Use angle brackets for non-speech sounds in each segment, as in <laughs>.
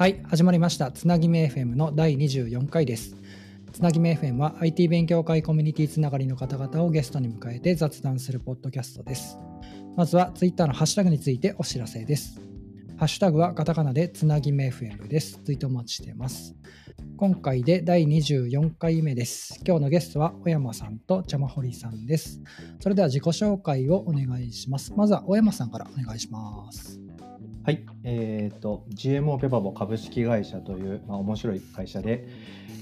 はい、始まりました。つなぎめ FM の第24回です。つなぎめ FM は IT 勉強会コミュニティつながりの方々をゲストに迎えて雑談するポッドキャストです。まずは Twitter のハッシュタグについてお知らせです。ハッシュタグはカタカナでつなぎめ FM です。ツイートお待ちしています。今回で第24回目です。今日のゲストは小山さんと茶間堀さんです。それでは自己紹介をお願いします。まずは小山さんからお願いします。はい、えっ、と GMO ペパボ株式会社という、まあ、面白い会社で、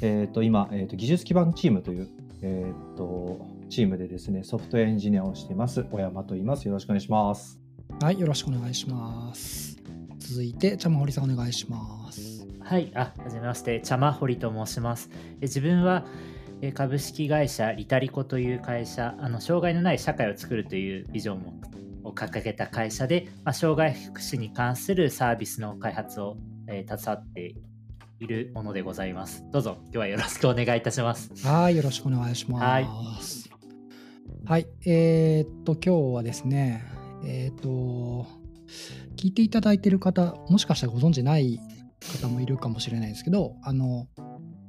えっ、と今、えー、と技術基盤チームという、えっ、とチームでですねソフトウェアエンジニアをしています小山と言います。よろしくお願いします。はい、よろしくお願いします。続いて、茶間堀さんお願いします。はい、あ、はじめまして、茶間堀と申します。え自分はえ株式会社リタリコという会社、あの障害のない社会を作るというビジョンもを掲げた会社で、まあ、障害福祉に関するサービスの開発を、えー携わっているものでございます。どうぞ今日はよろしくお願いいたします。はい、よろしくお願いします。はい、えーっと、今日はですね、えーっと、聞いていただいている方、もしかしたらご存知ない方もいるかもしれないですけど、あの、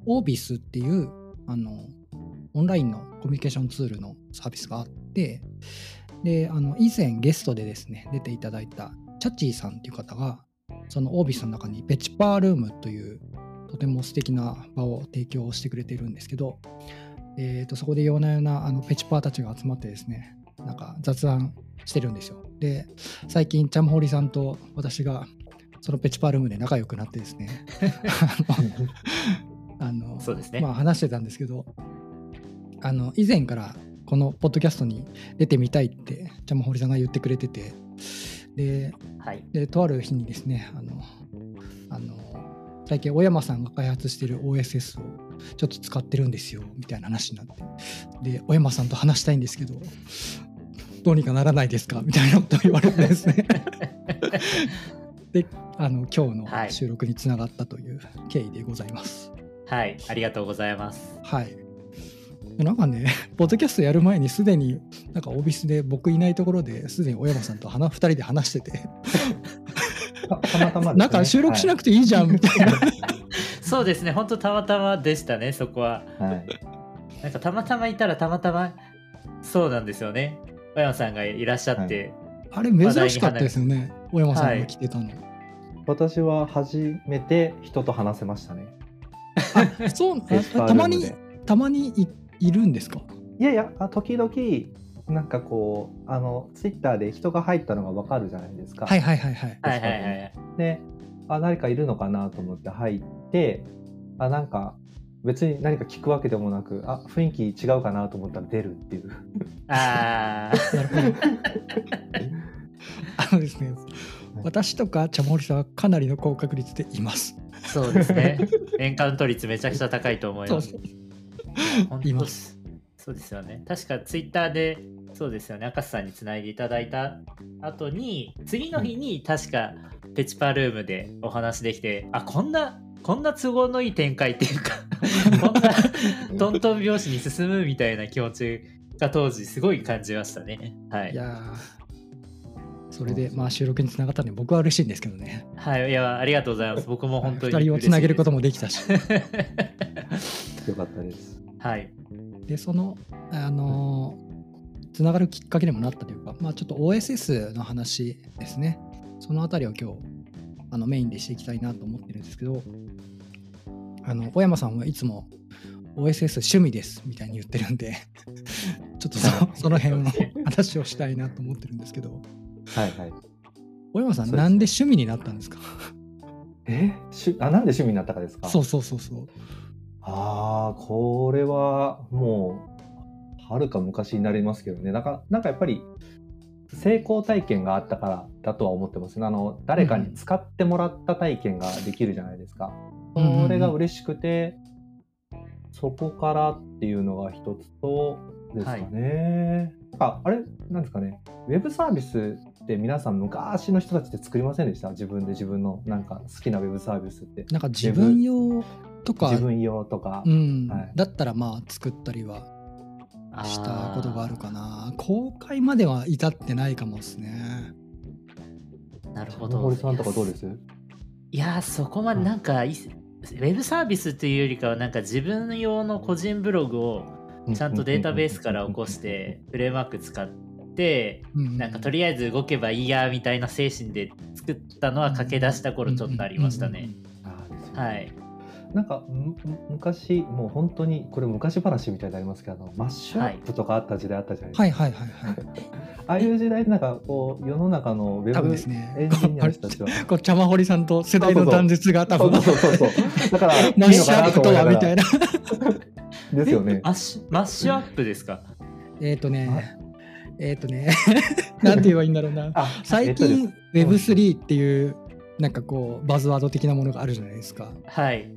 オービスっていう、あの、オンラインのコミュニケーションツールのサービスがあって、で、あの、以前ゲストでですね、出ていただいたチャッチーさんっていう方が、そのオービスの中にペチパールームというとても素敵な場を提供してくれているんですけど、えー、とそこで夜な夜なあのペチパーたちが集まってですねなんか雑談してるんですよ。で最近チャムホリさんと私がそのペチパールームで仲良くなってですね <laughs> あのあのそうですね。まあ、話してたんですけどあの以前からこのポッドキャストに出てみたいってチャムホリさんが言ってくれてて。ではい、でとある日にですねあのあの最近小山さんが開発している OSS をちょっと使ってるんですよみたいな話になって。で小山さんと話したいんですけどどうにかならないですか？みたいなことを言われてですね。<laughs> であの今日の収録につながったという経緯でございます。はい、ありがとうございます。はいなんかね、<laughs> ポッドキャストやる前にすでに、なんかオフィスで僕いないところですでに小山さんと2人で話してて、た <laughs> たまたまね、<laughs> なんか収録しなくていいじゃんみたいな、そうですね、本当たまたまでしたね、そこは。はい、はいなんかたまたまいたらたまたまそうなんですよね。小山さんがいらっしゃって、あれ珍しかったですよね、小山さんが来てたの。私は初めて人と話せましたね。あそうたまにたまにいいるんですか？いやいや、あ時々なんかこうあのツイッターで人が入ったのがわかるじゃないですか。はいはいはいはい。はいはいはい。であ誰かいるのかなと思って入ってあなんか別に何か聞くわけでもなくあ雰囲気違うかなと思ったら出るっていうああ、なるほど。あのですね、私とか茶森さんはかなりの高確率でいます。そうですね。エンカウント率めちゃくちゃ高いと思います。いますそうですよね。確かツイッターで、そうですよね。赤瀬さんにつないでいただいた後に、次の日に確かペチパルームでお話できて、あ、こんな、こんな都合のいい展開っていうか、<laughs> こんなトントン拍子に進むみたいな気持ちが当時すごい感じましたね。はいい。やーそれでまあ収録につながったので僕は嬉しいんですけどね。はい。いや、ありがとうございます。僕も本当に。2人をつなげることもできたし。<laughs> よかったです。はい。でそのあのつながるきっかけにもなったというか、まあ、ちょっと OSS の話ですね。そのあたりを今日あのメインでしていきたいなと思ってるんですけどあの小山さんはいつも OSS 趣味ですみたいに言ってるんで <laughs> ちょっとそその辺の <laughs> 話をしたいなと思ってるんですけど。はいはい。小山さんなんで趣味になったんですか？<laughs> え？しあなんで趣味になったかですか？そうそうそうそうああこれはもうはるか昔になりますけどね。なんかなんかやっぱり成功体験があったからだとは思ってますね。あの誰かに使ってもらった体験ができるじゃないですか、うんそれが嬉しくてそこからっていうのが一つとですかね、ああれ？なんですかね。ウェブサービスって皆さん昔の人たちって作りませんでした？自分で自分のなんか好きなウェブサービスって。なんか自分用とか。自分用とか、うん。はい。だったらまあ作ったりはしたことがあるかな。公開までは至ってないかもですね。なるほど。堀さんとかどうです？いやそこまでなんか、ウェブサービスというよりかはなんか自分用の個人ブログをちゃんとデータベースから起こしてフレームワーク使ってなんかとりあえず動けばいいやみたいな精神で作ったのは駆け出した頃ちょっとありましたね。はい。なんか昔もう本当にこれ昔話みたいになりますけどマッシュアップとかあった時代あったじゃないですか。はいはいはいはい。<laughs> ああいう時代なんかこう世の中のウェブエンジニアの人たちは、ね、こうちゃまほりさんと世代の断絶が多分そうそうそうだから <laughs> マッシュアップとはみたいなですよね。マッシュマッシュアップですか？えっ、とね。えっ、とね、<laughs> なんて言えばいいんだろうな。最近 Web3 っていうなんかこうバズワード的なものがあるじゃないですか。はい。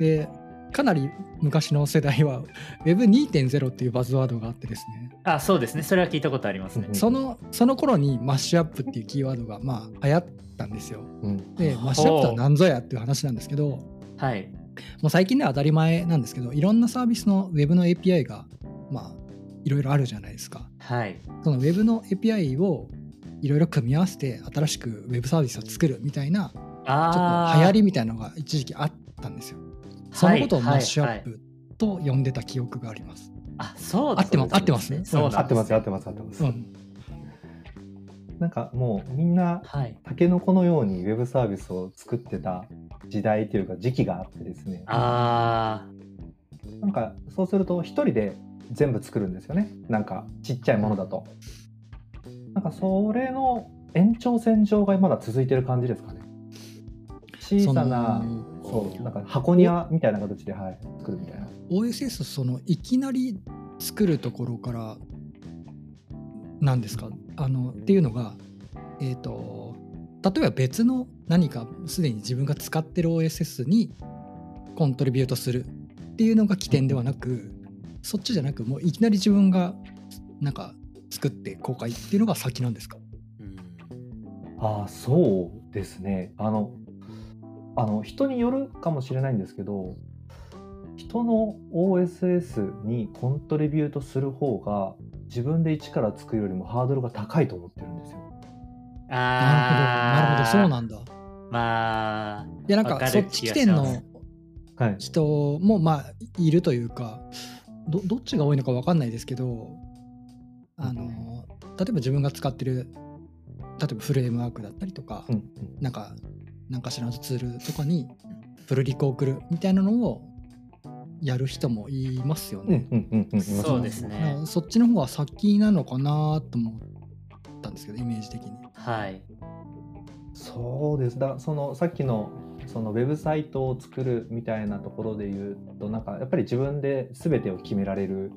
でかなり昔の世代は Web2.0 っていうバズワードがあってですね。あそうですね。それは聞いたことありますね。そのその頃にマッシュアップっていうキーワードがまあ流行ったんですよ、うん、でマッシュアップとは何ぞやっていう話なんですけどはい。もう最近では当たり前なんですけどいろんなサービスの Web の API がまあいろいろあるじゃないですか。はい。その Web の API をいろいろ組み合わせて新しく Web サービスを作るみたいなちょっと流行りみたいなのが一時期あったんですよそのことをマッシュアップと呼んでた記憶があります。あ、そう合ってます。合ってますね。そう合ってます。合ってます。合ってます。なんかもうみんなタケノコのようにウェブサービスを作ってた時代というか時期があってですね。ああ。なんかそうすると一人で全部作るんですよね。なんかちっちゃいものだと。なんかそれの延長線上がまだ続いてる感じですかね。小さなそう。なんか箱庭みたいな形で、はい、作るみたいな。OSS そのいきなり作るところからなんですか？あのっていうのがえっ、ー、と例えば別の何かすでに自分が使ってる OSS にコントリビュートするっていうのが起点ではなくそっちじゃなくもういきなり自分がなんか作って公開っていうのが先なんですか、うん、ああそうですね。あのあの人によるかもしれないんですけど人の OSS にコントリビュートする方が自分で一から作るよりもハードルが高いと思ってるんですよ。あなるほどなるほどそうなんだ。まあいやなんかそっち起点の人もまあいるというかどどっちが多いのか分かんないですけどあの例えば自分が使ってる例えばフレームワークだったりとか、うんうん、なんか何かしらのツールとかにプルリクを送るみたいなのをやる人もいますよね。そうですね。そっちの方が先なのかなと思ったんですけどイメージ的に。はい。そうですだそのさっきのそのウェブサイトを作るみたいなところで言うとなんかやっぱり自分で全てを決められる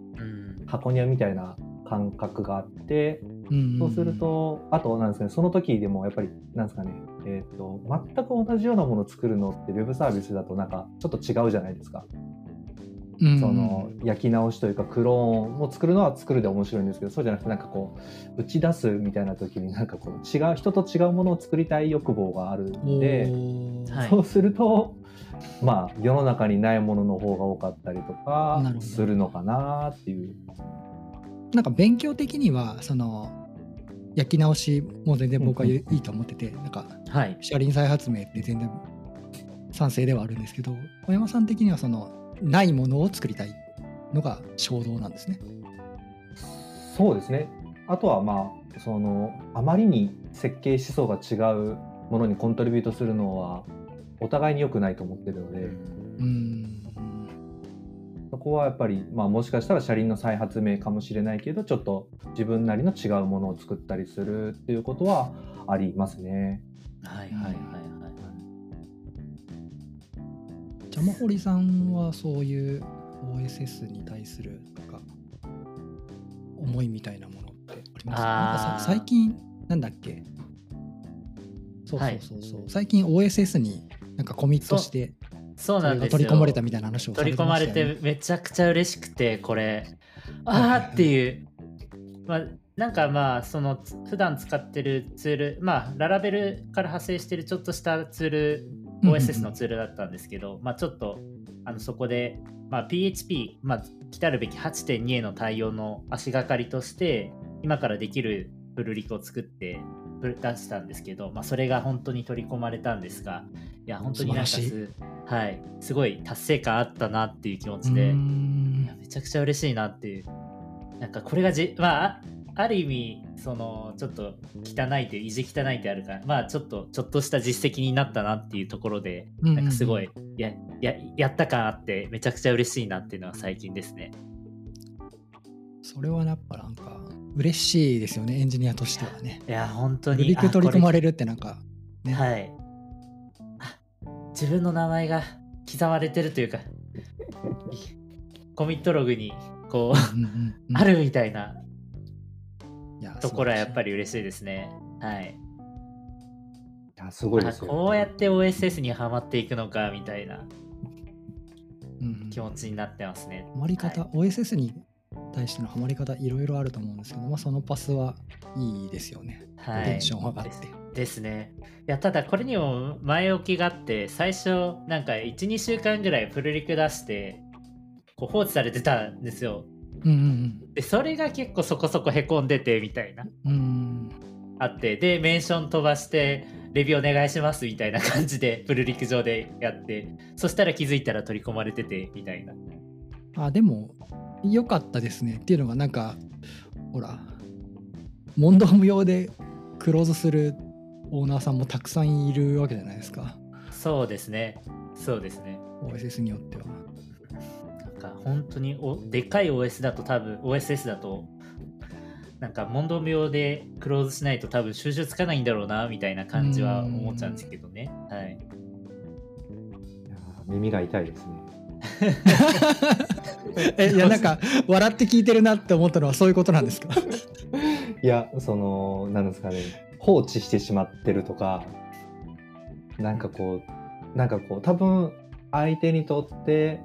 箱庭みたいな感覚があって、うん、そうするとあとなんですかねその時でもやっぱりなんですかねえーと、全く同じようなものを作るのってウェブサービスだとなんかちょっと違うじゃないですか。うん、その焼き直しというかクローンを作るのは作るで面白いんですけどそうじゃなくてなんかこう打ち出すみたいな時になんかこう違う人と違うものを作りたい欲望があるんで、はい、そうするとまあ世の中にないものの方が多かったりとかするのかなっていう。なんか勉強的にはその焼き直しも全然僕はいいと思ってて、なんか、はい、車輪再発明って全然賛成ではあるんですけど小山さん的にはそのないものを作りたいのが衝動なんですね。そうですねあとはまあそのあまりに設計思想が違うものにコントリビュートするのはお互いに良くないと思ってるので。うんそこはやっぱり、まあ、もしかしたら車輪の再発明かもしれないけどちょっと自分なりの違うものを作ったりするっていうことはありますね。はいはいはいはい。ジャマホリさんはそういう OSS に対するなんか思いみたいなものってありますか？なんか最近なんだっけ？そうそうそうそう、はい、最近 OSS になんかコミットしてそうなんですよ。取り込まれたみたいな話を取り込まれてめちゃくちゃ嬉しくてこれ。ああっていう。まあなんかまあその普段使ってるツールまあララベルから派生してるちょっとしたツール OSS のツールだったんですけど、まあちょっとあのそこで、まあ、PHP、まあ、来たるべき8.2への対応の足がかりとして今からできるプルリクを作って出したんですけど、まあ、それが本当に取り込まれたんですがいや本当になんかす,、はい、すごい達成感あったなっていう気持ちでめちゃくちゃ嬉しいなっていうなんかこれがじまあある意味そのちょっと汚いという意地汚いってあるからまあちょっとちょっとした実績になったなっていうところで、なんかすごいやややった感あってめちゃくちゃ嬉しいなっていうのは最近ですね。それはやっぱなんか嬉しいですよねエンジニアとしてはね。いや本当に。リク取り込まれるってなんか、ね、はい。自分の名前が刻まれてるというかコミットログにこうあるみたいなところはやっぱり嬉しいですね。はい。いやすごいですよ、こうやって OSS にはまっていくのかみたいな気持ちになってますね。はまり方、はい、OSS に対してのハマり方いろいろあると思うんですけど、まあ、そのパスはいいですよね。はい、テンション上がって。ですね。いやただこれにも前置きがあって最初なんか12週間ぐらいプルリク出してこう放置されてたんですよ。うんうんうん、でそれが結構そこそこへこんでてみたいな、うん、あってでメンション飛ばしてレビューお願いしますみたいな感じでプルリク上でやってそしたら気づいたら取り込まれててみたいなあでも良かったですねっていうのがなんかほら問答無用でクローズするオーナーさんもたくさんいるわけじゃないですか。そうですね。そうですね。OSS によっては。なんか本当におでかい OS だと多分 OSS だとなんか問答無用でクローズしないと多分収集つかないんだろうなみたいな感じは思っちゃうんですけどね。はい。いや耳が痛いですね <laughs> えいやなんか笑って聞いてるなって思ったのはそういうことなんですか？<laughs> いやそのなんですかね放置してしまってるとかなんかこうなんかこう多分相手にとって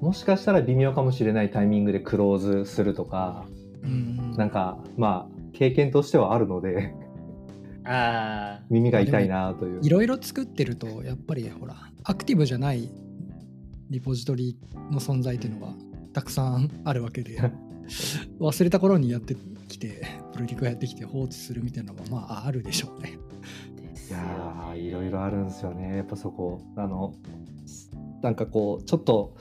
もしかしたら微妙かもしれないタイミングでクローズするとか、うん、なんかまあ経験としてはあるのであ耳が痛いなという。いろいろ作ってるとやっぱりほらアクティブじゃないリポジトリの存在っていうのがたくさんあるわけで <laughs> 忘れた頃にやってきてプロリクやってきて放置するみたいなのはまああるでしょうね。いやいろいろあるんですよねやっぱそこあのなんかこうちょっと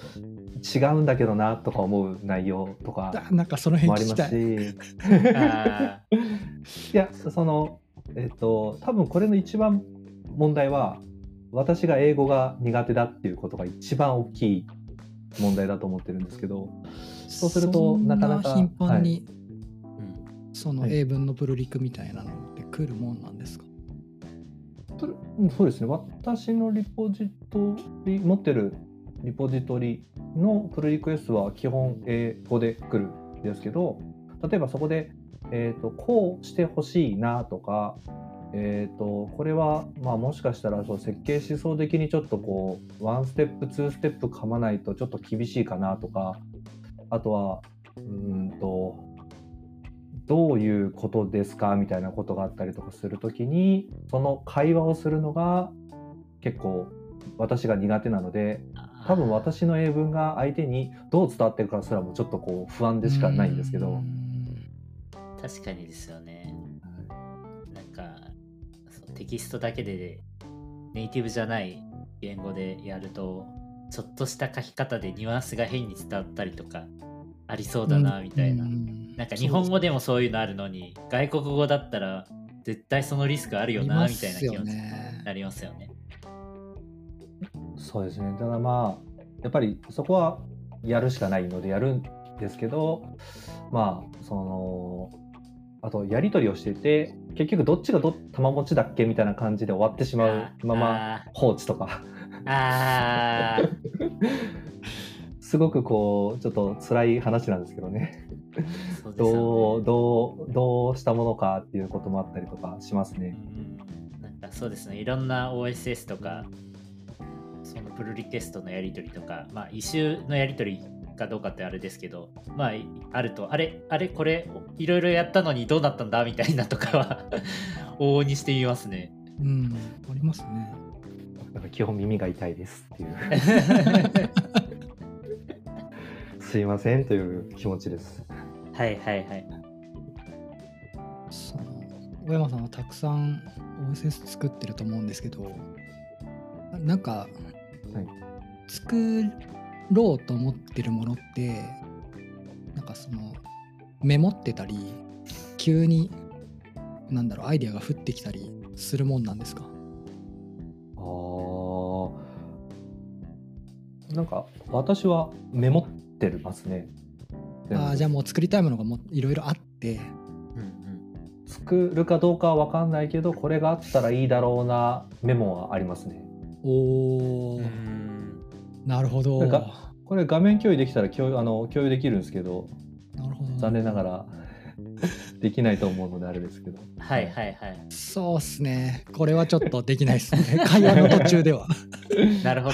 違うんだけどなとか思う内容とかなんかその辺聞きたい。<laughs> <laughs> いやそのえっと多分これの一番問題は私が英語が苦手だっていうことが一番大きい問題だと思ってるんですけどそうするとなかなか頻繁に、はい、その英文のプルリクみたいなのって来るもんなんですか、はい、そうですね。私のリポジトリ持ってるリポジトリのプルリクエストは基本英語で来るんですけど例えばそこで、えーとこうしてほしいなとかえーと、これは、まあ、もしかしたらそう設計思想的にちょっとこうワンステップツーステップ噛まないとちょっと厳しいかなとかあとはうんとどういうことですかみたいなことがあったりとかするときにその会話をするのが結構私が苦手なので多分私の英文が相手にどう伝わってるかすらもちょっとこう不安でしかないんですけど。確かにですよねテキストだけでネイティブじゃない言語でやるとちょっとした書き方でニュアンスが変に伝わったりとかありそうだなみたいな、うん、なんか日本語でもそういうのあるのに外国語だったら絶対そのリスクあるよなみたいな気持ちになりますよね。そうですね。ただまあやっぱりそこはやるしかないのでやるんですけどまあそのあとやり取りをしてて結局どっちがど玉持ちだっけみたいな感じで終わってしまうまま放置とか。あ <laughs> すごくこうちょっと辛い話なんですけどね。ね。どうどうどうしたものかっていうこともあったりとかしますね。なんかそうですね。いろんな OSS とかそのプルリクエストのやり取りとか、まあ、異臭のやり取りかどうかってあれですけどまああるとあれあれこれいろいろやったのにどうなったんだみたいなとかは <laughs> 往々にしてみますね。うんありますね。なんか基本耳が痛いですっていう <laughs> すいませんという気持ちです。はいはいはい。その小山さんはたくさん OSS 作ってると思うんですけどなんか、はい作ろうと思ってるものってなんかそのメモってたり急になんだろうアイデアが降ってきたりするもんなんですか？ああ。なんか私はメモってますね。あーじゃあもう作りたいものがもういろいろあってうん作るかどうかは分かんないけどこれがあったらいいだろうなメモはありますね。おーうんうんなるほどこれ画面共有できたら共有あの共有できるんですけどなるほど残念ながらできないと思うのであれですけど。はいはいはい。そうっすねこれはちょっとできないですね <laughs> 会話の途中では <laughs> なるほ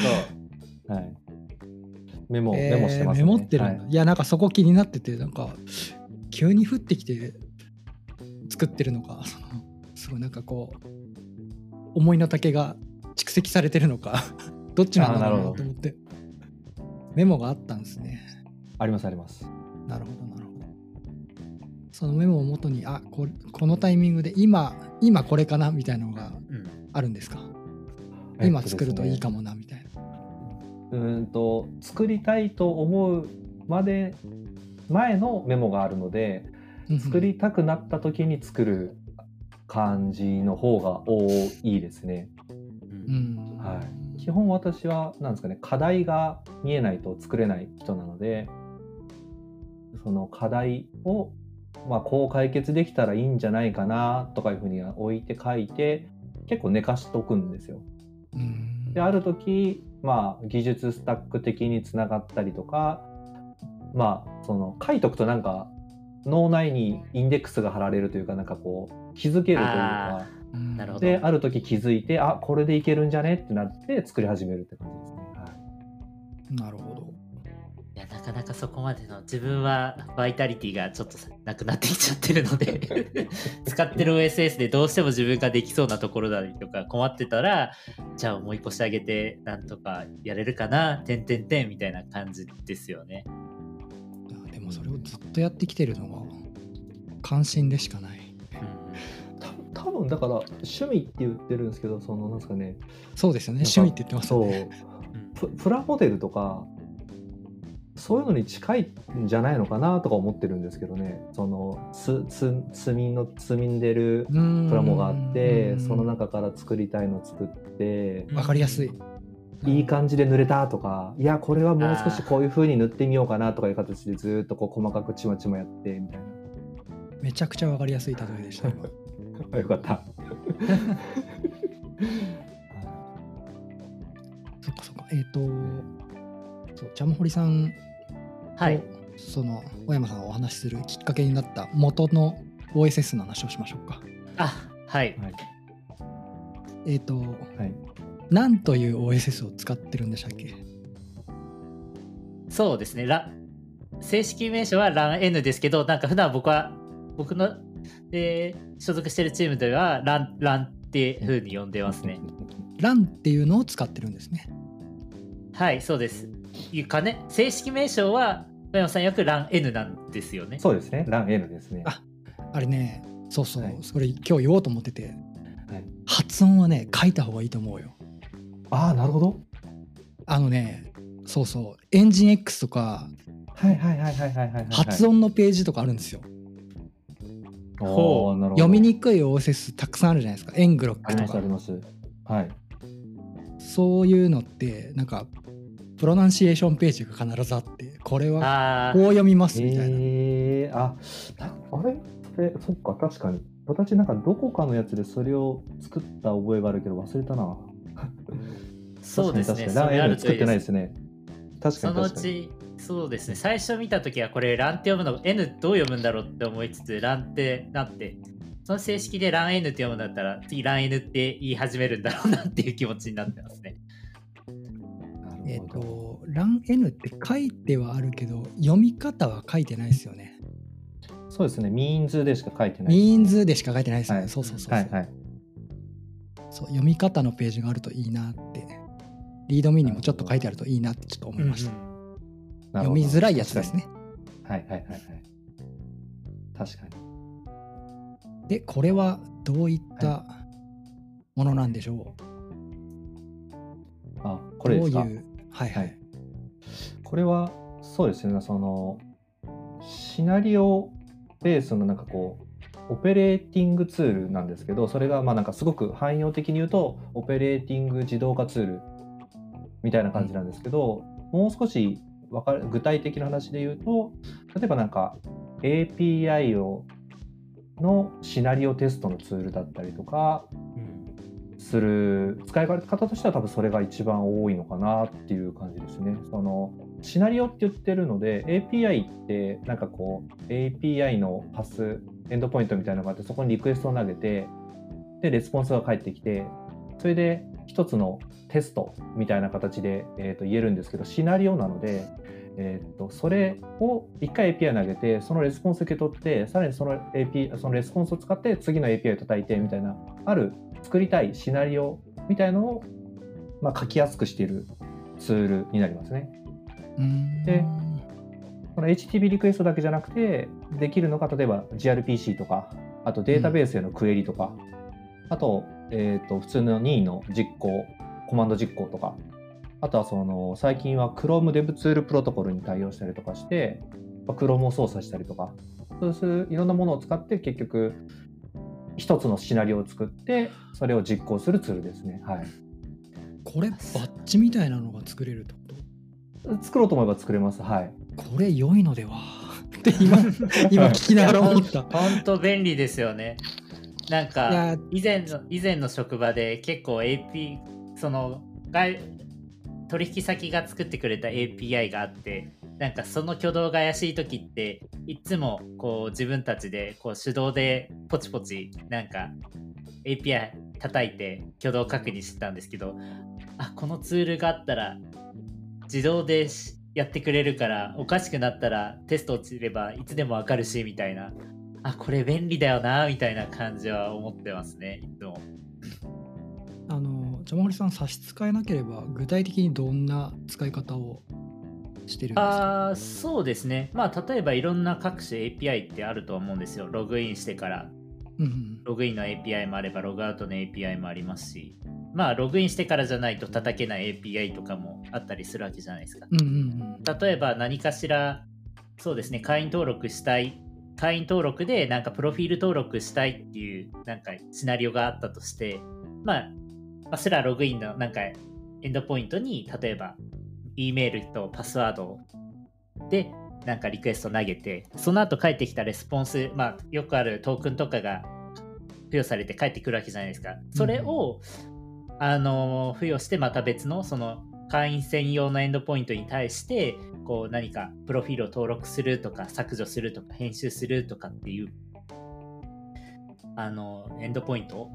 ど。はい。メモ、えーメモしてますね。メモってるんだ、はいい、やなんかそこ気になっててなんか急に降ってきて作ってるのかそのすごいなんかこう思いの丈が蓄積されてるのかどっちなんだろうと思って。メモがあったんですね。ありますあります。なるほどなるほど。そのメモをもとにあここのタイミングで今今これかなみたいなのがうん。あるんですか？今作るといいかも。もなみたいな、うーんと作りたいと思うまで前のメモがあるので作りたくなった時に作る感じの方が多いですね。うん。うんはい、基本私はなんですかね課題が見えないと作れない人なのでその課題を、まあ、こう解決できたらいいんじゃないかなとかいうふうに置いて書いて結構寝かしとくんですよ。うん。である時、まあ、技術スタック的につながったりとかまあその書いとくとなんか脳内にインデックスが貼られるというかなんかこう気づけるというかなるほど。である時気づいてあこれでいけるんじゃねってなって作り始めるって感じですね。はい。なるほど。いやなかなかそこまでの自分はバイタリティがちょっとなくなってきちゃってるので <laughs> 使ってる OSS でどうしても自分ができそうなところだりとか困ってたらじゃあ思い越してあげてなんとかやれるかなてんてんてんみたいな感じですよね。でもそれをずっとやってきてるのが関心でしかない多分だから趣味って言ってるんですけどそのなんですかね。そうですよね。趣味って言ってますよね。そう。ププラモデルとかそういうのに近いんじゃないのかなとか思ってるんですけどね。そのつつ積みの積んでるプラモがあってうん。その中から作りたいのを作ってわかりやすい。いい感じで塗れたとかいやこれはもう少しこういう風に塗ってみようかなとかいう形でずっとこう細かくちまちまやってみたいめちゃくちゃわかりやすい例えでした <laughs> よかった。そっかそっか。えっ、とそうジャムホリさんと、はい。その小山さんがお話しするきっかけになった元の OSS の話をしましょうか。あはい。はい。えっ、とはい。何という OSS を使ってるんでしたっけ？そうですね。ラ正式名称は LAN-N ですけどなんか普段僕は僕の、えー所属してるチームでは LAN, LAN っていう風に呼んでますね。LAN っていうのを使ってるんですね。はい、そうです。いうかね、正式名称は、小山さんよく LAN-N なんですよね。そうですね。ラン N ですね。ああれねそうそう、はい。それ今日言おうと思ってて。はい。発音はね書いた方がいいと思うよ。ああなるほど。あのねそうそう。エンジン X とかはいはいはいはいはいはいはい。発音のページとかあるんですよ、読みにくい OSS たくさんあるじゃないですか。エングロッありクとか。ますあります。はい。そういうのってなんかプロナンシエーションページが必ずあってこれはあこう読みますみたいな、えー、あなあれ？それそっか確かに。私なんかどこかのやつでそれを作った覚えがあるけど忘れたな。<laughs> あ、そうですね。確かに。確かに作ってないですね。確かそのうに確かに。ち、そうですね。最初見たときは、これ LAN って読むの、N どう読むんだろうって思いつつ、LAN ってなって、その正式で LAN-N って読むんだったら、次 LAN-N って言い始めるんだろうなっていう気持ちになってますね。えっ、なるほど。と LAN-N って書いてはあるけど読み方は書いてないですよね。そうですね。ミーンズでしか書いてないミーンズでしか書いてないですよね、はい。そうそうそうそう、はいはい。そう読み方のページがあるといいなって。リードミーにもちょっと書いてあるといいなってちょっと思いました、読ど。みづらいやつですね。はいはいはいはい。確かに。でこれはどういったものなんでしょう、あこれですか？どういう？はいはい、これはそうですね。そのシナリオベースのなんかこうオペレーティングツールなんですけどそれがまあなんかすごく汎用的に言うとオペレーティング自動化ツールみたいな感じなんですけど、もう少しわかる具体的な話で言うと例えばなんか API をのシナリオテストのツールだったりとかする使い方としては多分それが一番多いのかなっていう感じですね。そのシナリオって言ってるので API ってなんかこう API のパスエンドポイントみたいなのがあってそこにリクエストを投げてでレスポンスが返ってきてそれで一つのテストみたいな形で、えーと言えるんですけどシナリオなので、えー、とそれを1回 API 投げてそのレスポンス受け取ってさらにその API そのレスポンスを使って次の API を叩いてみたいなある作りたいシナリオみたいのを、まあ、書きやすくしているツールになりますね。でこの HTTP リクエストだけじゃなくてできるのが例えば gRPC とかあとデータベースへのクエリとか、あと,、えー、と普通の任意の実行コマンド実行とかあとはその最近は Chrome DevTool プロトコルに対応したりとかして、まあ Chrome を操作したりとかそういういろんなものを使って結局一つのシナリオを作ってそれを実行するツールですね。はいこれバッジみたいなのが作れるってこ作ろうと思えば作れます。はい。とこれ良いのでは？って今今聞きながら思った。本当便利ですよね。なんいかや以前の以前の職場で結構 AP その外取引先が作ってくれた API があってなんかその挙動が怪しい時っていつもこう自分たちでこう手動でポチポチなんか API 叩いて挙動確認してたんですけどあこのツールがあったら自動でしやってくれるからおかしくなったらテスト落ちればいつでもわかるしみたいなあこれ便利だよなみたいな感じは思ってますねいつも。あのジャマホリさん差し支えなければ具体的にどんな使い方をしてるんですか？あーそうですね。まあ例えばいろんな各種 API ってあると思うんですよ。ログインしてから。ログインの API もあればログアウトの API もありますし。まあログインしてからじゃないと叩けない API とかもあったりするわけじゃないですか。うんうんうん。例えば何かしらそうですね会員登録したい会員登録でなんかプロフィール登録したいっていうなんかシナリオがあったとしてまあまあそれはログインのなんかエンドポイントに例えば E メールとパスワードでなんかリクエスト投げてその後返ってきたレスポンスまあよくあるトークンとかが付与されて返ってくるわけじゃないですか。それを、あの付与してまた別のその会員専用のエンドポイントに対してこう何かプロフィールを登録するとか削除するとか編集するとかっていうあのエンドポイント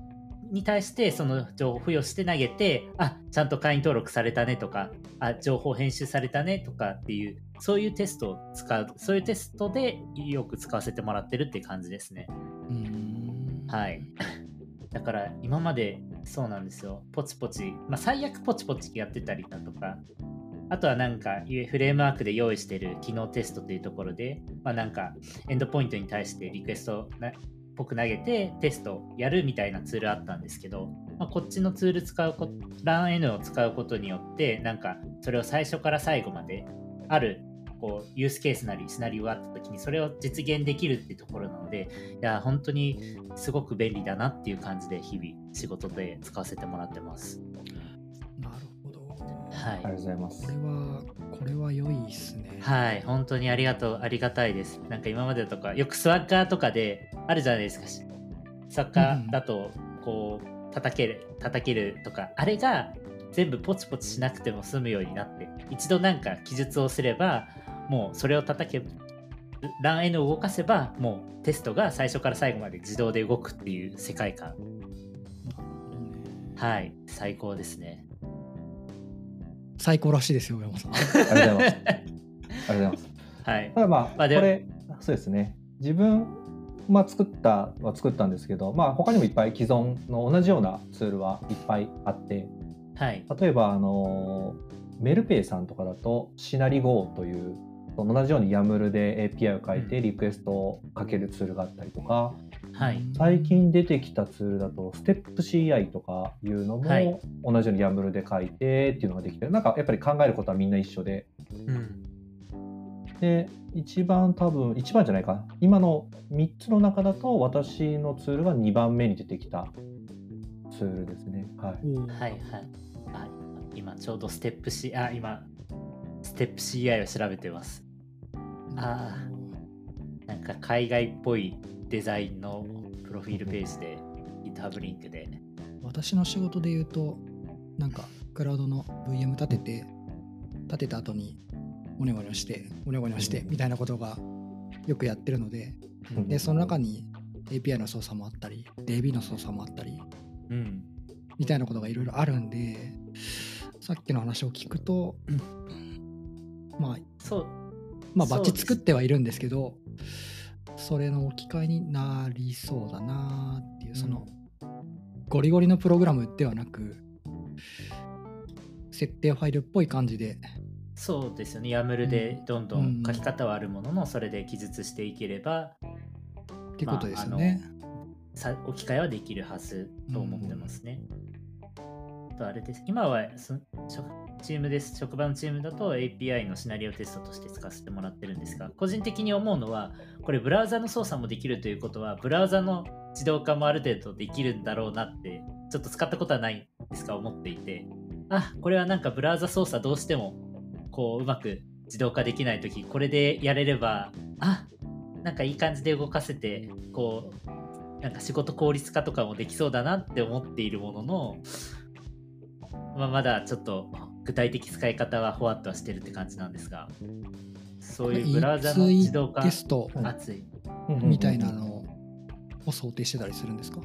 に対してその情報を付与して投げてあちゃんと会員登録されたねとかあ情報編集されたねとかっていうそういうテストを使うそういうテストでよく使わせてもらってるって感じですね。うーん。はい。だから今までそうなんですよ。ポチポチ、まあ、最悪ポチポチやってたりだとか。あとはなんかフレームワークで用意してる機能テストというところで、まあ、なんかエンドポイントに対してリクエストっぽく投げてテストやるみたいなツールあったんですけど、まあ、こっちのツール使うこと LAN-N を使うことによってなんかそれを最初から最後まであるこうユースケースなりシナリオがあった時にそれを実現できるっていうところなのでいや本当にすごく便利だなっていう感じで日々仕事で使わせてもらってます。なるほどはいありがとうございますこれ。はこれは良いですねはい、本当にありがとう、ありがたいです。なんか今までとか、よくスワッガーとかであるじゃないですか。スワッガーだと、こう、叩ける、叩けるとか、あれが全部ポチポチしなくても済むようになって、一度なんか記述をすれば、もうそれを叩け、ラン N を動かせば、もうテストが最初から最後まで自動で動くっていう世界観。はい、最高ですね。最高らしいですよ山本さんありがとうございます。<laughs> ありがとうございます。はいた。だまあ、まあでこれ、そうですね。自分、まあ、作ったは作ったんですけど、まあ、他にもいっぱい既存の同じようなツールはいっぱいあって、はい。例えば、あの、メルペイさんとかだと、シナリ GO という、同じように YAML で API を書いてリクエストをかけるツールがあったりとか、はい。最近出てきたツールだと、ステップ CI とかいうのも、はい同じように YAML で書いてっていうのができて、なんかやっぱり考えることはみんな一緒で、うん。で、一番多分、一番じゃないか、今の3つの中だと、私のツールが2番目に出てきたツールですね。はい。はいはい。あ今ちょうどステップ C、あ、今、ステップ CI を調べてます。あなんか海外っぽいデザインのプロフィールページで GitHub リンクで。私の仕事で言うとなんかクラウドの VM 立てて立てた後にゴニョゴニョしてゴニョゴニョしてみたいなことがよくやってるのでうんでその中に API の操作もあったり DB の操作もあったりうん。みたいなことがいろいろあるんでさっきの話を聞くと、まあそう。まあバッチ作ってはいるんですけどそれの置き換えになりそうだなっていうその、ゴリゴリのプログラムではなく設定ファイルっぽい感じでそうですよね。YAML でどんどうんん書き方はあるものの、それで記述していければ、ってことですよね。さ置き換えはできるはずと思ってますね。あとあれです。今はそ職チームです。職場のチームだと API のシナリオテストとして使わせてもらってるんですが、個人的に思うのは、これブラウザの操作もできるということは、ブラウザの自動化もある程度できるんだろうなって、ちょっと使ったことはないんですが思っていて、あ、これはなんかブラウザ操作どうしてもこううまく自動化できないとき、これでやれれば、あなんかいい感じで動かせて、こう、なんか仕事効率化とかもできそうだなって思っているものの、まあ、まだちょっと具体的使い方はほわっとはしてるって感じなんですが、そういうブラウザの自動化テスト熱い。みたいなのを想定してたりするんですか？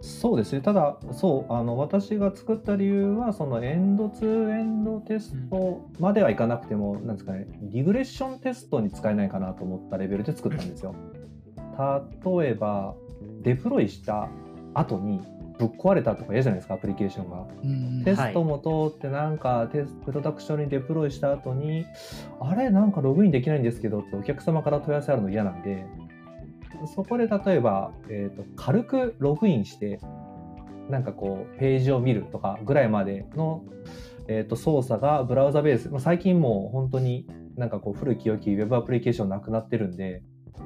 そうですね、ただ、そう、あの私が作った理由は、そのエンドツーエンドテストまではいかなくても、なんですかね、リグレッションテストに使えないかなと思ったレベルで作ったんですよ。例えば、デプロイした後にぶっ壊れたとか嫌じゃないですか、アプリケーションが。うんテストも通って、なんかテスプロダクションにデプロイした後に、あれ、なんかログインできないんですけどってお客様から問い合わせあるの嫌なんで、そこで例えば、えーと軽くログインして、なんかこう、ページを見るとかぐらいまでの、えー、と操作がブラウザベース、まあ、最近もう本当になんかこう古き良きウェブアプリケーションなくなってるんで、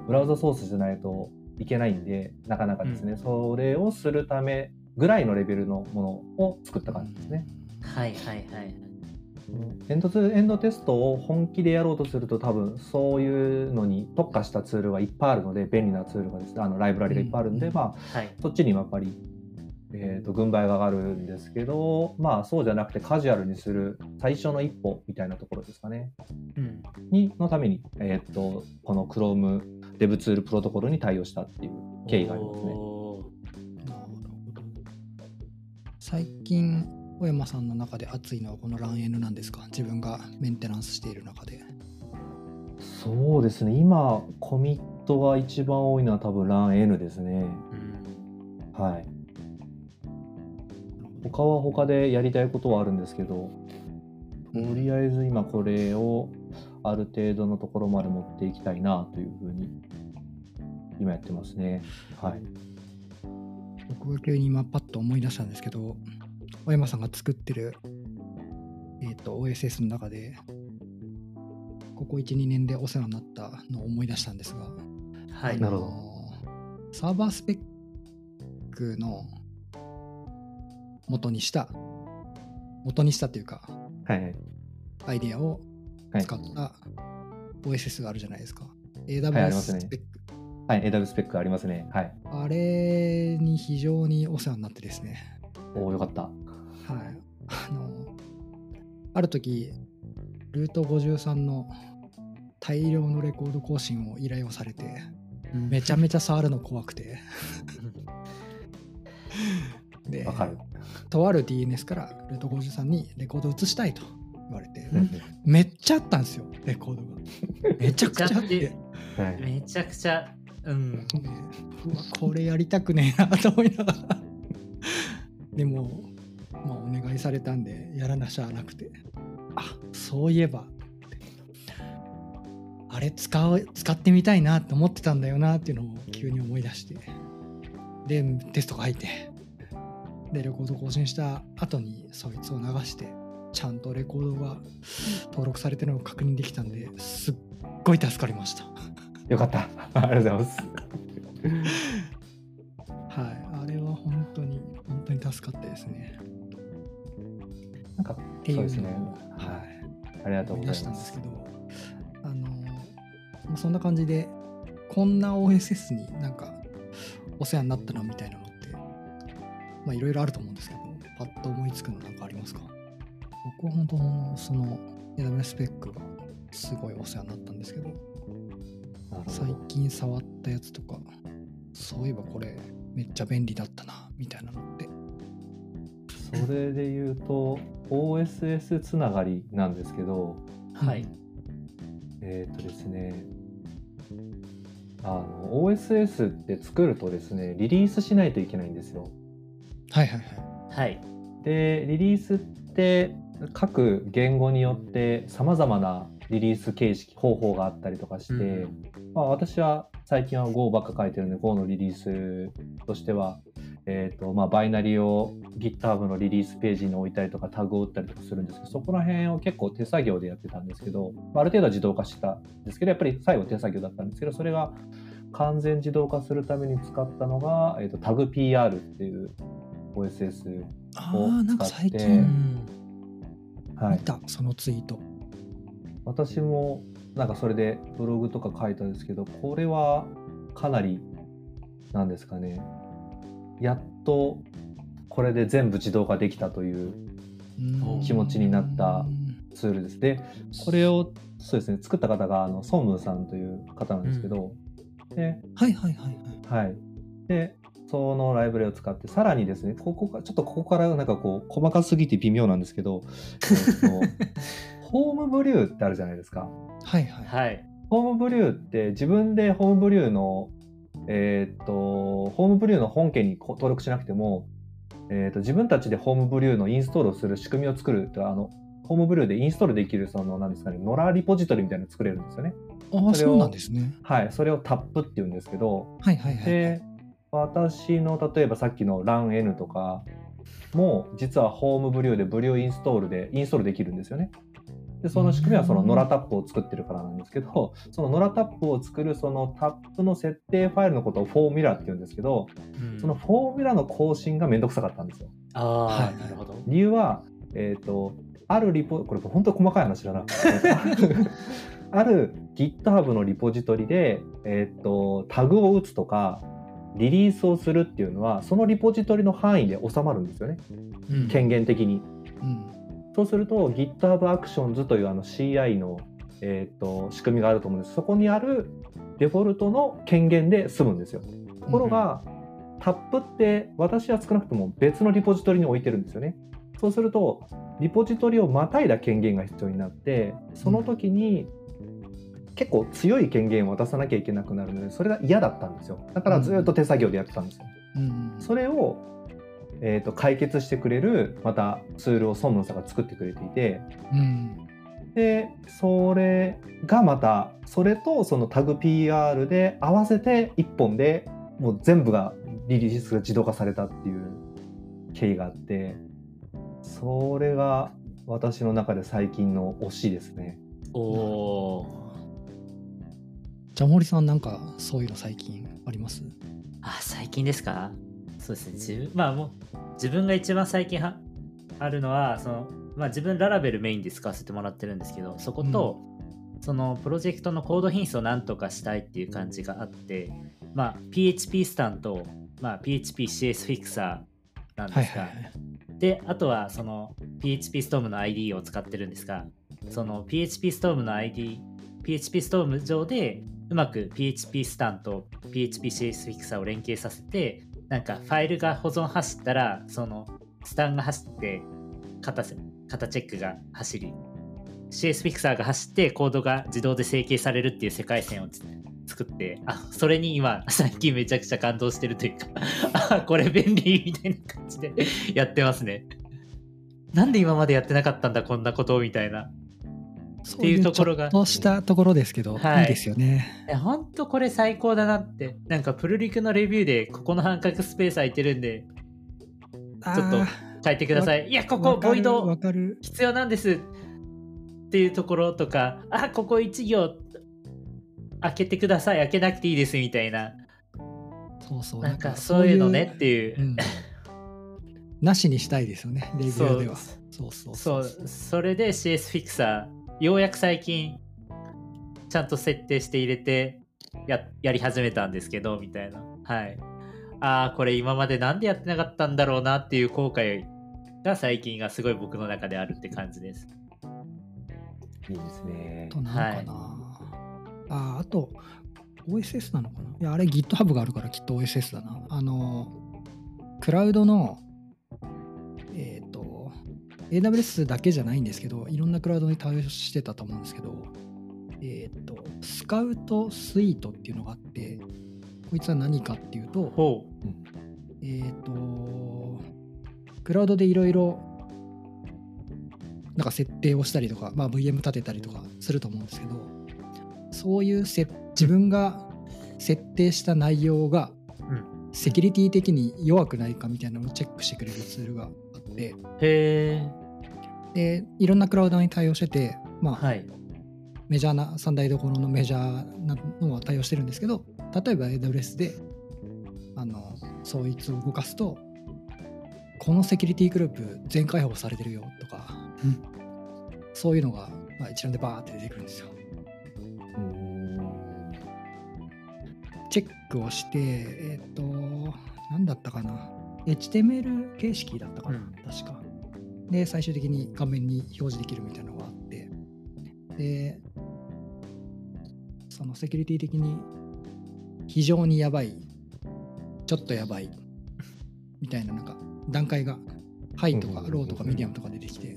ブラウザ操作じゃないといけないんで、なかなかですね、それをするためぐらいのレベルのものを作った感じですね。はいはいはい。エンドツーエンドテストを本気でやろうとすると多分そういうのに特化したツールがいっぱいあるので便利なツールがですねあのライブラリがいっぱいあるんで、うんまあはい。そっちにやっぱり、えー、と軍配が上がるんですけどまあそうじゃなくてカジュアルにする最初の一歩みたいなところですかねうん。にのために、えー、とこの Chrome デブツールプロトコルに対応したっていう経緯がありますね。おーなるほど最近小山さんの中で熱いのはこのラン N なんですか？自分がメンテナンスしている中でそうですね今コミットが一番多いのは多分 LAN-N ですね。うんはい。他は他でやりたいことはあるんですけど、とりあえず今これをある程度のところまで持っていきたいなというふうに今やってますね。はい。僕が急に今パッと思い出したんですけど小山さんが作ってる、えー、と OSS の中でここ12年でお世話になったのを思い出したんですが、はい。なるほどサーバースペックの元にした元にしたというかはいはい。アイデアをはい使った OSS があるじゃないですか。はいあ AWS スペック、はい、AW スペックありますね。はい。あれに非常にお世話になってですね。おお、よかった。はい。あの、ある時、ルート53の大量のレコード更新を依頼をされて、めちゃめちゃ触るの怖くて。で <laughs> わかる。とある DNS からルート53にレコード移したいと言われて、うんめっちゃあったんですよ、レコードが。めちゃくちゃあって。<laughs> はい。めちゃくちゃ、うん。ねうわこれやりたくねえなと思いながら <laughs> でも、まあ、お願いされたんでやらなしゃあなくてあそういえばあれ使う使ってみたいなって思ってたんだよなっていうのを急に思い出してでテスト書いてでレコード更新した後にそいつを流してちゃんとレコードが登録されてるのを確認できたんですっごい助かりました。よかった。<laughs> ありがとうございます。<laughs> はいあれは本当に本当に助かったですね。なんかっていうそうですねはい。ありがとう思い出したございますんですけどあのまあそんな感じでこんな OSS になんかお世話になったなみたいなのってまあいろいろあると思うんですけどパッと思いつくのなんかありますか？僕は本当その AWS スペックがすごいお世話になったんですけど最近触ったやつとかそういえばこれめっちゃ便利だったなみたいなのってそれで言うと OSS つながりなんですけどはい。えっ、とですねあの OSS って作るとですねリリースしないといけないんですよはいはいはいはい。でリリースって各言語によってさまざまなリリース形式方法があったりとかして、うん。まあ、私は最近は Go ばっか書いてるんで Go のリリースとしては、えーとまあ、バイナリを GitHub のリリースページに置いたりとかタグを打ったりとかするんですけどそこら辺を結構手作業でやってたんですけど、まあ、ある程度は自動化したんですけどやっぱり最後手作業だったんですけどそれが完全自動化するために使ったのが、えー、とタグ PR っていう OSS ああなんか最使って近はい、見たそのツイート。私もなんかそれでブログとか書いたんですけどこれはかなりなんですかね。やっとこれで全部自動化できたといううん。気持ちになったツールです。でこれをそうですね作った方があのソンムーさんという方なんですけど、ではいはいはいはい。はい。で、そのライブラリを使って、さらにですね、ここか、ちょっとここからなんかこう、細かすぎて微妙なんですけど、えっと <laughs> ホームブリューってあるじゃないですか。はいはいはい。ホームブリューって自分でホームブリューの、えーっと、ホームブリューの本件にこ登録しなくても、えーっと、自分たちでホームブリューのインストールをする仕組みを作るあの、ホームブリューでインストールできる、その、なんですかね、ノラリポジトリみたいなの作れるんですよね。ああそれをそうなんですねはい。それをタップっていうんですけど、はいはいはいで私の例えばさっきの LAN-N とかも実はホームブリューでブリューインストールでインストールできるんですよね。でその仕組みはそのうんノラタップを作ってるからなんですけどそのノラタップを作るそのタップの設定ファイルのことをフォーミュラって言うんですけどうんそのフォーミュラの更新がめんどくさかったんですよ。ああ、はいなるほど。理由は、えっ、と、あるリポ、これ本当に細かい話だな。<laughs> ある GitHub のリポジトリで、えっ、と、タグを打つとか、リリースをするっていうのは、そのリポジトリの範囲で収まるんですよね。うん権限的に。うんそうすると GitHub Actions というあの CI の、えー、と仕組みがあると思うんです。そこにあるデフォルトの権限で済むんですよ。ところが、タップって私は少なくとも別のリポジトリに置いてるんですよね。そうするとリポジトリをまたいだ権限が必要になってその時に結構強い権限を渡さなきゃいけなくなるのでそれが嫌だったんですよ。だからずっと手作業でやってたんですよ。うんそれを、えー、と解決してくれるまたツールをソンムンさんが作ってくれていてうんでそれがまたそれとそのタグ PR で合わせて1本でもう全部がリリースが自動化されたっていう経緯があってそれが私の中で最近の推しですね。おおじゃあ森さんなんかそういうの最近あります？あ最近ですか？そうですね。自分まあもう自分が一番最近はあるのはその、まあ、自分ララベルメインで使わせてもらってるんですけどそこと、そのプロジェクトのコード品質をなんとかしたいっていう感じがあって、まあ、PHP スタンと、まあ、PHPCS フィクサーなんですが、はいはいはい。であとはその PHP ストームの ID を使ってるんですがその PHP ストームの ID PHP ストーム上でうまく PHP スタンと PHPCS フィクサーを連携させてなんかファイルが保存走ったらそのスタンが走って型型チェックが走り CS フィクサーが走ってコードが自動で整形されるっていう世界線を作ってあそれに今最近めちゃくちゃ感動してるというかあこれ便利みたいな感じでやってますね。なんで今までやってなかったんだこんなことみたいな。っていうところが。そうしたところですけど、はい、いいですよね。本当これ最高だなって。なんかプルリクのレビューで、ここの半角スペース空いてるんで、ちょっと書いてください。いや、ここ、ボイド必要なんですっていうところとか、あ、ここ1行開けてください、開けなくていいですみたいな。そうそう。なんかそういうのねっていう。うん、なしにしたいですよね、レビューでは。そうそうそうそうそれで CS フィクサー、ようやく最近、ちゃんと設定して入れてややり始めたんですけど、みたいな。はい。ああ、これ今までなんでやってなかったんだろうなっていう後悔が最近がすごい僕の中であるって感じです。いいですね。となんかな、はい、ああと OSS なのかな？いやあれ GitHub があるからきっと OSS だな。あのクラウドのえっ、ー、と AWS だけじゃないんですけどいろんなクラウドに対応してたと思うんですけどえっ、ー、とスカウトスイートっていうのがあってこいつは何かっていうと、えっ、ー、と、クラウドでいろいろなんか設定をしたりとか、まあ、VM 立てたりとかすると思うんですけど、そういうせ自分が設定した内容が、セキュリティ的に弱くないかみたいなのをチェックしてくれるツールがあって、へでいろんなクラウドに対応してて、まあ、はい、メジャーな3大どころのメジャーなのは対応してるんですけど、例えば AWS であのそいつを動かすとこのセキュリティグループ全開放されてるよとか、うん、そういうのが、まあ、一覧でバーって出てくるんですよ。チェックをして、えっ、ー、と、何だったかな。HTML 形式だったかな、うん、確か。で、最終的に画面に表示できるみたいなのがあって、で、そのセキュリティ的に非常にやばいちょっとやばいみたいななんか段階がハイとかローとかミディアムとか出てきて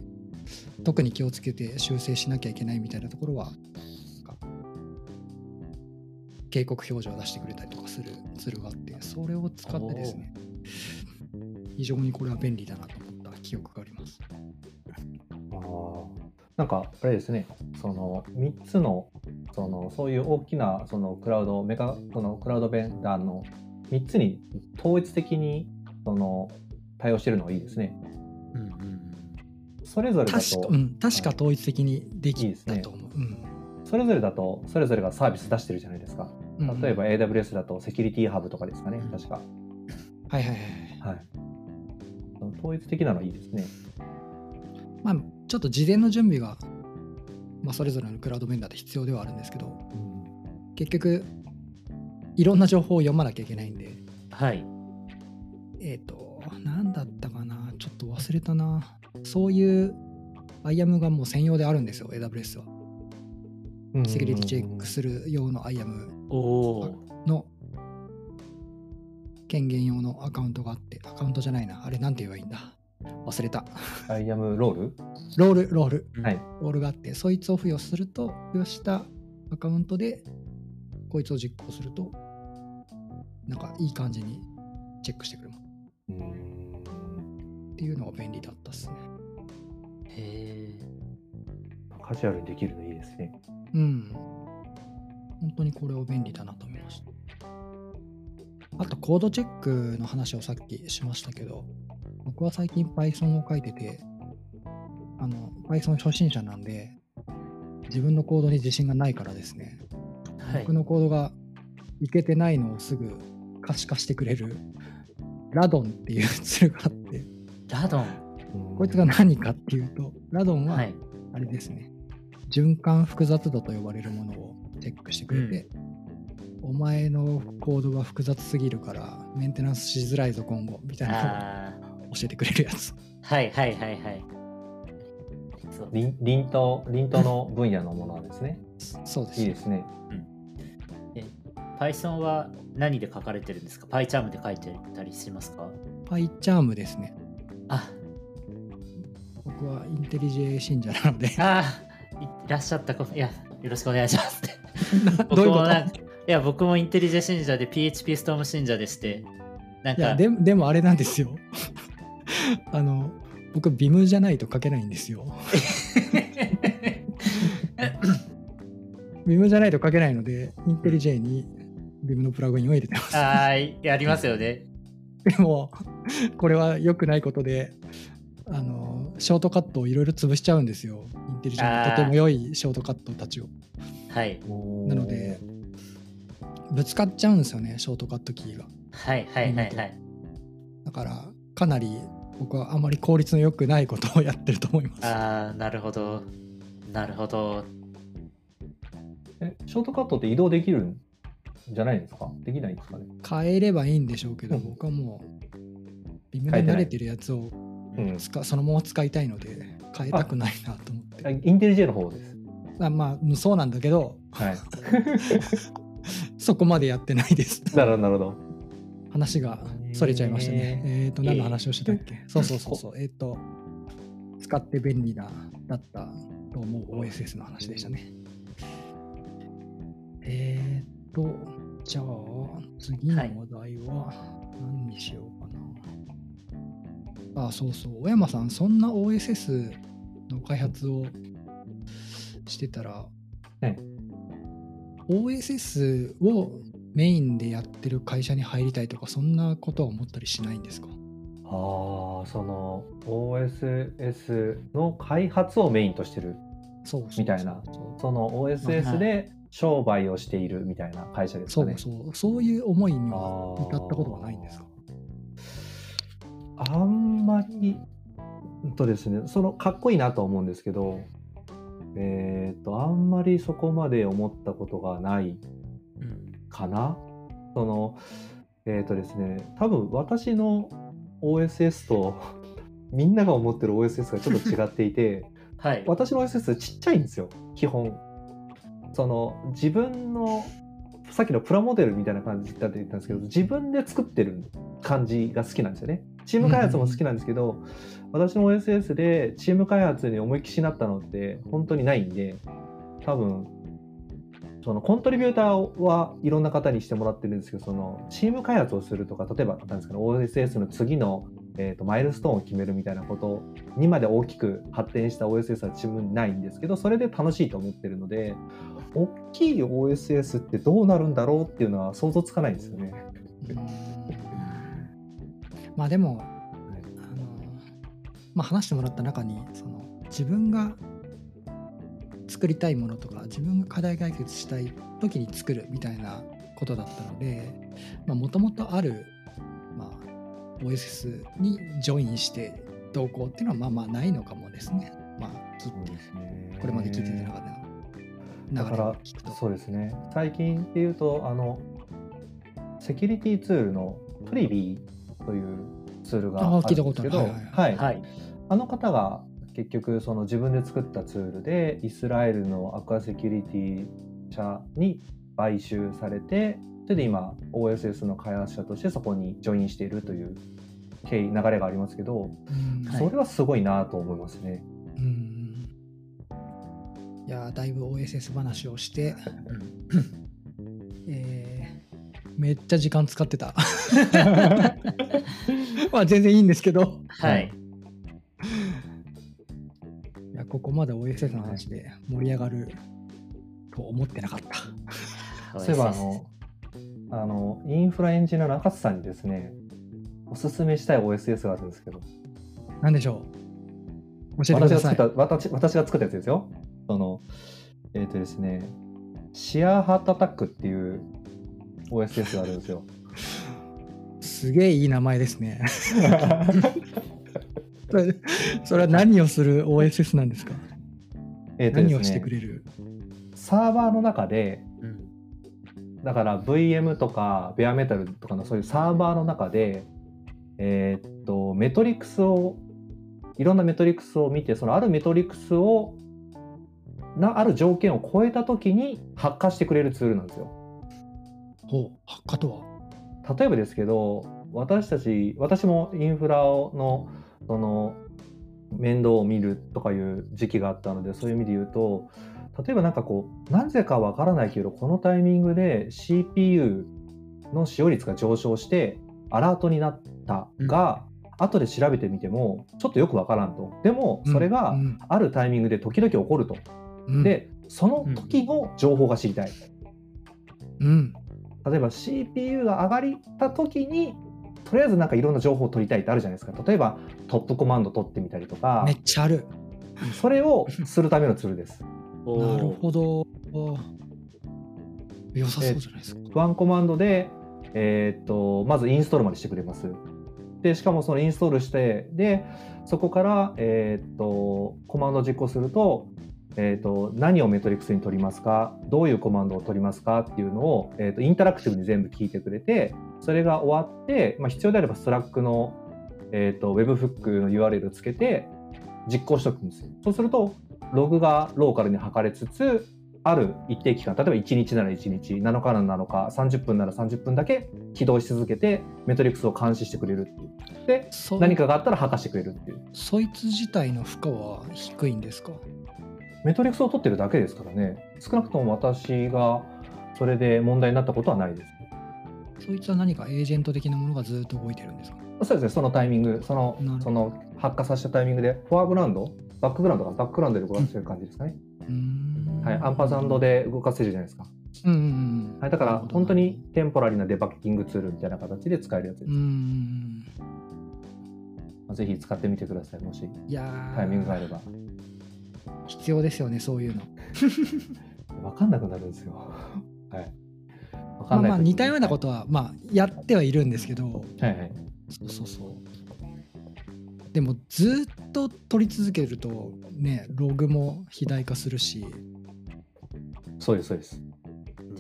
特に気をつけて修正しなきゃいけないみたいなところは警告表示を出してくれたりとかするツールがあってそれを使ってですね非常にこれは便利だなと思った記憶があります。あなんかあれですね。その3つのそのそういう大きなそのクラウドメガそのクラウドベンダーの3つに統一的にその対応してるのがいいですね。うんうん、それぞれだと確か,、うん、確か統一的にできたと思う、ね。うん、それぞれだとそれぞれがサービス出してるじゃないですか。例えば AWS だとセキュリティハブとかですかね、うん、確か。はいはいはい。はい、統一的なのはいいですね。まあ、ちょっと事前の準備がまあ、それぞれのクラウドベンダーで必要ではあるんですけど、うん、結局いろんな情報を読まなきゃいけないんで。はい。えっ、ー、と何だったかな。ちょっと忘れたな。そういうアイアムがもう専用であるんですよ AWS は。セキュリティチェックする用の IAMの権限用のアカウントがあってアカウントじゃないなあれなんて言えばいいんだ？忘れた。 IAMロール？ロール、ロール。はい。ロールがあって、そいつを付与すると、付与したアカウントで、こいつを実行すると、なんかいい感じにチェックしてくれます。っていうのが便利だったっすね。へえ。カジュアルにできるのいいですね。うん。本当にこれを便利だなと思いました。あとコードチェックの話をさっきしましたけど、僕は最近 Python を書いてて、あの、Python 初心者なんで、自分のコードに自信がないからですね、はい、僕のコードがいけてないのをすぐ可視化してくれる、ラドンっていうツールがあって、ラドン？こいつが何かっていうと、ラドンは、あれですね、はい、循環複雑度と呼ばれるものをチェックしてくれて、うん、お前のコードが複雑すぎるからメンテナンスしづらいぞ今後みたいな教えてくれるやつ。はいはいはいはい。輪輪と輪との分野のものですね。<laughs> そうです。いいですね。うん、Python は何で書かれてるんですか ?PyCharm で書いてたりしますか ?PyCharm ですね。あ僕はインテリジェ信者なので。ああ、いらっしゃったいや、よろしくお願いします <laughs> どういうこと？いや、僕もインテリジェ信者で PHP ストーム信者でして、なんか。ででもあれなんですよ。<laughs> あの僕ビムじゃないと書けないんですよ <laughs> Vim じゃないと書けないので、インテリ J に Vim のプラグインを入れてます。はい、やりますよね。でも、これは良くないことで、あの、ショートカットをいろいろ潰しちゃうんですよ。インテリジェとても良いショートカットたちを。はい。なので、ぶつかっちゃうんですよね、ショートカットキーが。はいはいはいはい。だから、かなり僕はあまり効率の良くないことをやってると思います。ああ、なるほど。なるほど。え、ショートカットって移動できるんじゃないんですか？できないんですかね？変えればいいんでしょうけど、うん僕はもう、ビムで慣れてるやつをうん使そのまま使いたいので、変えたくないなと思って。あインテリジェの方です。あまあ、そうなんだけど、はい。<laughs> そこまでやってないです。なるほど、なるほど。話がそれちゃいましたね。えっ、と、何の話をしてたっけ、そうそうそうそう。えっ、と、使って便利なだったと思う OSS の話でしたね。えっ、と、じゃあ、次の話題は何にしようかな。あ、そうそう。小山さん、そんな OSS の開発をしてたら、はい OSS をメインでやってる会社に入りたいとか、そんなことは思ったりしないんですか？ああ、その OSS の開発をメインとしてる。みたいな。そのはい OSS で商売をしているみたいな会社ですかね。そうそうそういう思いには至ったことはないんですか？あんまり、うんとですね、そのかっこいいなとは思うんですけど、えっ、と、あんまりそこまで思ったことがないうんかな？その、えっ、とですね、多分私の OSS と <laughs> みんなが思ってる OSS がちょっと違っていて、<laughs> はい。私の OSS ちっちゃいんですよ、基本。その自分のさっきのプラモデルみたいな感じだって言ったんですけど自分で作ってる感じが好きなんですよね。チーム開発も好きなんですけど、私の OSS でチーム開発に思いっきしなったのって本当にないんで多分そのコントリビューターはいろんな方にしてもらってるんですけどそのチーム開発をするとか例えばなんですか、ね、OSS の次の、えー、とマイルストーンを決めるみたいなことにまで大きく発展した OSS は自分にないんですけどそれで楽しいと思ってるので大きい OSS ってどうなるんだろうっていうのは想像つかないんですよね。まあでも、あのまあ、話してもらった中にその自分が作りたいものとか自分が課題解決したい時に作るみたいなことだったのでもともとある、まあ、OSS にジョインしてどうこうっていうのはまあまあないのかもですね。まあ、聞いてこれまで聞いてた中でだからを聞くと。そうですね最近っていうとあのセキュリティツールのトリビーというツールがある。んですけど。あの方が結局その自分で作ったツールでイスラエルのアクアセキュリティ社に買収されてそれで今 OSS の開発者としてそこにジョインしているという経緯流れがありますけど、うん。はいそれはすごいなと思いますね。うん。いやーだいぶ OSS 話をして、え <laughs> ーめっちゃ時間使ってた。<laughs> まあ全然いいんですけど、はい。いやここまで OSS の話で盛り上がると思ってなかった。そういえばあのあのインフラエンジニアの中津さんにですねおすすめしたい OSS があるんですけどなんでしょう？教えてください私が作っ。た私私が作ったやつですよ。そのえっ、とですねシアーハートアタックっていう OSS があるんですよ。すげえいい名前ですね。<laughs> それそれは何をする OSS なんですか？えーとですね何をしてくれる？サーバーの中でうんだから VM とかベアメタルとかのそういうサーバーの中でえーっとメトリックスをいろんなメトリックスを見てそのあるメトリックスをなある条件を超えた時に発火してくれるツールなんですよ。ほう、発火とは？例えばですけど私たち私もインフラのその面倒を見るとかいう時期があったのでそういう意味で言うと例えばなんかこうなぜかわからないけどこのタイミングで CPU の使用率が上昇してアラートになったが、後で調べてみてもちょっとよくわからんとでもそれがうんあるタイミングで時々起こると。うんでその時の情報が知りたい。うん。例えば CPU が上がりた時にとりあえずなんかいろんな情報を取りたいってあるじゃないですか例えばトップコマンド取ってみたりとかめっちゃある。それをするためのツールですなるほど。良さそうじゃないですか。ワンコマンドで、えーっとまずインストールまでしてくれますでしかもそのインストールしてでそこから、えーっとコマンドを実行すると,、えーっと何を metrics に取りますか？どういうコマンドを取りますか？っていうのを、えーっとインタラクティブに全部聞いてくれてそれが終わって、まあ、必要であれば Slack の、えーっと Webhook の URL をつけて実行しておくんですよ。そうするとログがローカルに測れつつある一定期間例えば1日なら1日7日なら7日30分なら30分だけ起動し続けてメトリックスを監視してくれるっていう。でそ何かがあったら吐かしてくれるっていう。そいつ自体の負荷は低いんですか？メトリックスを取ってるだけですからね。少なくとも私がそれで問題になったことはないです。そいつは何かエージェント的なものがずっと動いてるんですか？そうですね。そのタイミング。そのその発火させたタイミングでフォアグラウンドバックグラウンドがバックグラウンドで動かせてる感じですかね、はい、アンパサンドで動かせるじゃないですか、うんうんうんはい、だから本当にテンポラリーなデバッキングツールみたいな形で使えるやつです。ぜひ使ってみてください。もしタイミングがあれば必要ですよねそういうの。<laughs> 分かんなくなるんですよ。はい。分まあまあ似たようなとことはまあやってはいるんですけど。はいはい。そうそうそう。でもずっと取り続けるとねログも肥大化するし。そうですそうです。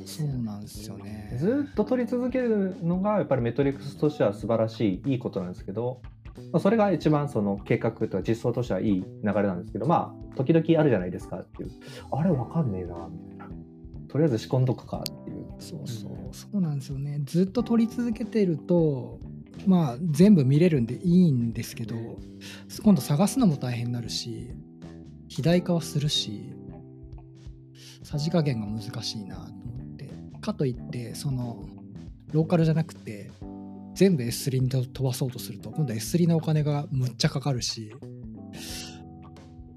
そうなんですよね。ずっと取り続けるのがやっぱりメトリックスとしては素晴らしいいいことなんですけど、まあ、それが一番その計画とか実装としてはいい流れなんですけどまあ時々あるじゃないですかっていう。あれわかんねえなみたいな。とりあえず仕込んどくかっていう。そうそう。そうなんですよね。ずっと取り続けてるとまあ全部見れるんでいいんですけど今度探すのも大変になるし肥大化はするしさじ加減が難しいなと思って。かといってそのローカルじゃなくて全部 S3 に飛ばそうとすると今度 S3 のお金がむっちゃかかるし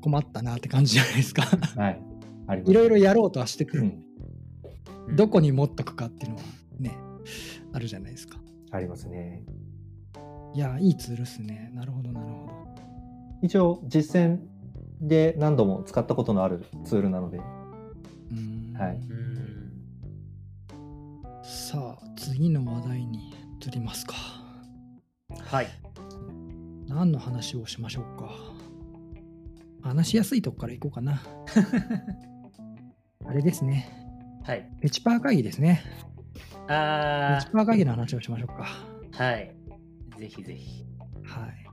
困ったなって感じじゃないですか。はい。ありますいろいろやろうとはしてて、うん。どこに持っとくかっていうのはねあるじゃないですか。ありますね。いやいいツールっすね。なるほどなるほど。一応実践で何度も使ったことのあるツールなので。うーん。はい。うん。さあ次の話題に移りますか。はい。何の話をしましょうか。話しやすいとこからいこうかな。<laughs> あれですね。はい。ペチパー会議ですね。ペあチパー会議の話をしましょうか。ーはい。ぜひぜひ。はい。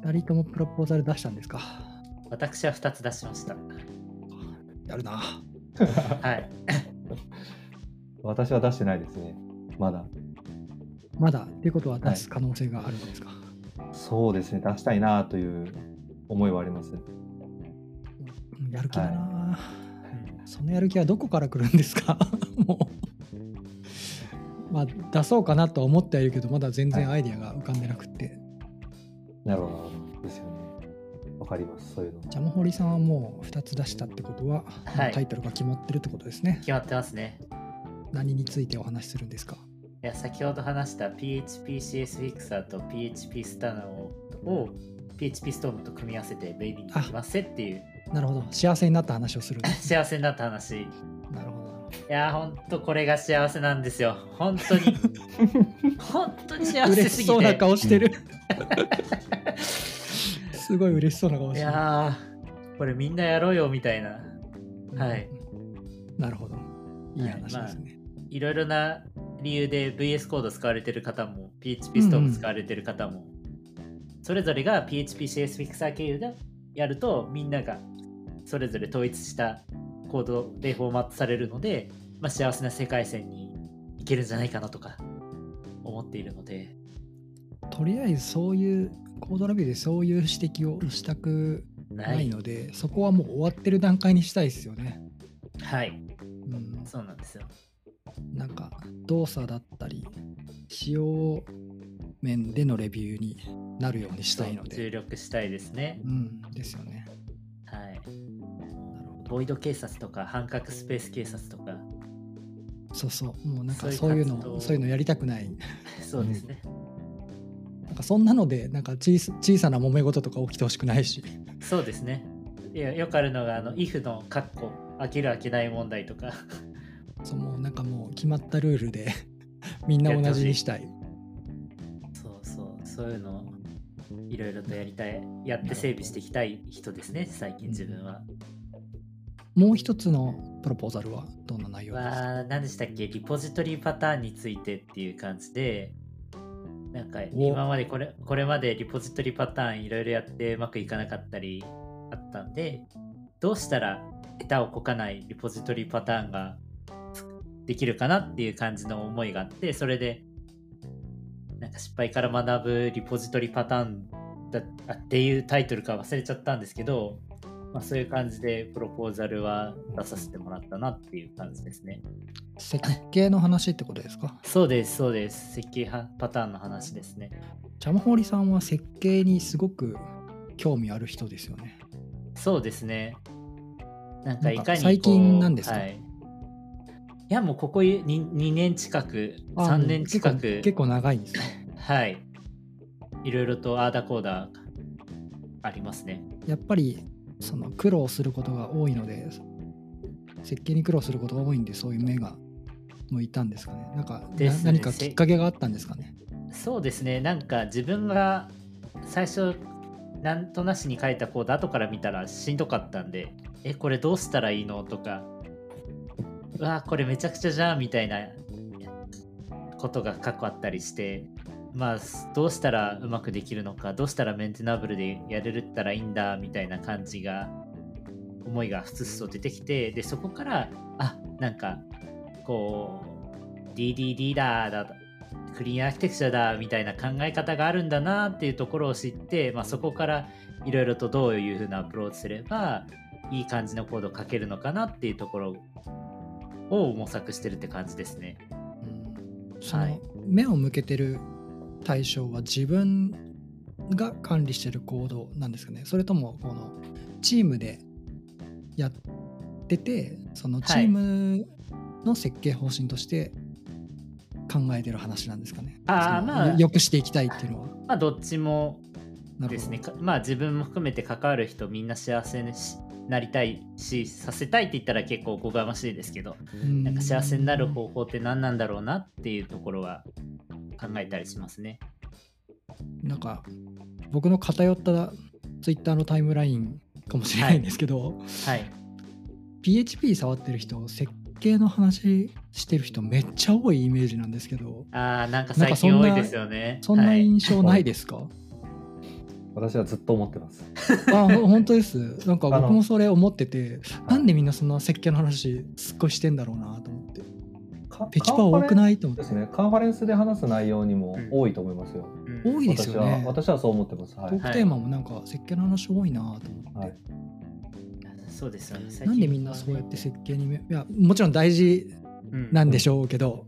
2人ともプロポーザル出したんですか。私は2つ出しました。やるな。はい。<laughs> <laughs> 私は出してないですね。まだまだっていうことは出す可能性があるんですか、そうですね出したいなという思いはあります。うんやる気だな、そのやる気はどこから来るんですか？<laughs> もう。まあ出そうかなとは思ってはいるけどまだ全然アイディアが浮かんでなくって、なるほど。なるほどですよね。わかります。そういうの。ジャムホリさんはもう2つ出したってことは、はい。タイトルが決まってるってことですね。決まってますね。何についてお話しするんですか？いや先ほど話した PHPCS Fixer と PHP スタナをを PHP ストームと組み合わせて便利にできますせっていう。なるほど。幸せになった話をする。<laughs> 幸せになった話。いなるほど。やーほんとこれが幸せなんですよ。本当に。<laughs> 本当に幸せ嬉すぎしそうなて顔してる。<laughs> すごい嬉しそうな顔いしてる。やーこれみんなやろうよみたいな。はい。なるほど。いい話ですね、いろいろな理由で VS コード使われてる方も PHP ストーム使われてる方も、それぞれが PHPCS Fixer 経由でやるとみんながそれぞれ統一したコードでフォーマットされるので、まあ、幸せな世界線に行けるんじゃないかなとか思っているので。とりあえずそういうコードラビューでそういう指摘をしたくなないのでそこはもう終わってる段階にしたいですよね。はい。うん、そうなんですよなんか動作だったり使用面でのレビューになるようにしたいの注で。力したいですね。うん、ですよね。はい。ボイド警察とか半角スペース警察とか。そうそう。もうなんかそういうのそういうのやりたくない。<laughs> そうですね、なんかそんなのでなんか小さ小さな揉め事とか起きてほしくないし。そうですね。いやよくあるのがあの if のカッコ開ける開けない問題とか。そうもうなんかもう決まったルールで <laughs> みんな同じにしたい。そうそうそういうのをいろいろとやりたいやって整備していきたい人ですね最近自分は。もう一つのプロポーザルはどんな内容ですか？は何でしたっけ？リポジトリパターンについてっていう感じでなんかお。今までこれこれまでリポジトリパターンいろいろやってうまくいかなかったりあったんでどうしたら下手をこかないリポジトリパターンができるかなっていう感じの思いがあってそれでなんか失敗から学ぶリポジトリパターンだっていうタイトルか忘れちゃったんですけど、まあ、そういう感じでプロポーザルは出させてもらったなっていう感じですね。設計の話ってことですか？<laughs> そうです、そうです。設計はパターンの話ですね。ジャムホーリさんは設計にすごく興味ある人ですよねそうですね。なんかいかに最近なんですか？はい、いやもうここ 2, 2年近く、あ3年近く結構、長いんですか <laughs> はい。いろいろとアーダコーダーありますね。やっぱりその苦労することが多いので設計に苦労することが多いんでそういう目が向いたんですかねなんかね何かきっかけがあったんですかねそうですね。なんか自分が最初、なんとなしに書いたコード後から見たらしんどかったんで、え、これどうしたらいいの？とか、うわ、これめちゃくちゃじゃんみたいなことが過去あったりして、まあ、どうしたらうまくできるのか、どうしたらメンテナブルでやれるったらいいんだみたいな感じが、思いがふつふつと出てきて、で、そこから、あ、なんか、こう、DDD だだ、クリーンアーキテクチャだみたいな考え方があるんだなっていうところを知って、まあ、そこからいろいろとどういうふうなアプローチすればいい感じのコードを書けるのかなっていうところを模索してるって感じですね。うんそのはい目を向けてる対象は自分が管理してるコードなんですかねそれともこのチームでやっててそのチームの設計方針として考えてる話なんですかね。あーそのまあよくしていきたいっていうのは。まあどっちもですね。かまあ自分も含めて関わる人みんな幸せにしなりたいしさせたいって言ったら結構おこがましいですけどうんなんか幸せになる方法って何なんだろうなっていうところは考えたりしますね。なんか僕の偏ったツイッターのタイムラインかもしれないんですけど、はい。PHP 触ってる人設計の話してる人めっちゃ多いイメージなんですけどああ、なんか最近多いですよね。そんなはい印象ないですか、私はずっと思ってます。あほ本当です。なんか僕もそれ思っててなんでみんなそんな設計の話すっごいしてんだろうなと思って。かペチパ多くない？と思って。ですね。カンファレンスで話す内容にもうん。多いと思いますよ。うん。多いですよね。私は私はそう思ってます。はい。トークテーマもなんか設計の話多いなと思って、はい。そうですよね。なんでみんなそうやって設計にめいやもちろん大事うんなんでしょうけど、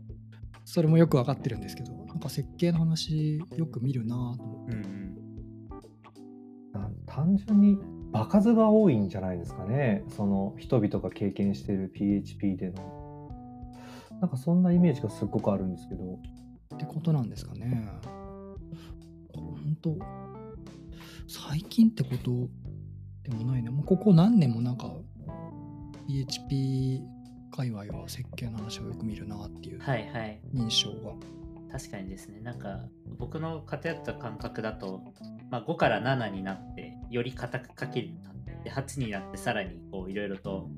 それもよく分かってるんですけどなんか設計の話よく見るなと思って。うんうん。な単純に場数が多いんじゃないですかね。その人々が経験している PHP での。なんかそんなイメージがすっごくあるんですけど。ってことなんですかね。本当最近ってことでもないね。もうここ何年もなんか PHP 界隈は設計の話をよく見るなっていうはいはい。印象が。確かにですね。なんか僕の偏った感覚だと、まあ、5から7になってより硬く書けるようになって8になってさらにこういろいろと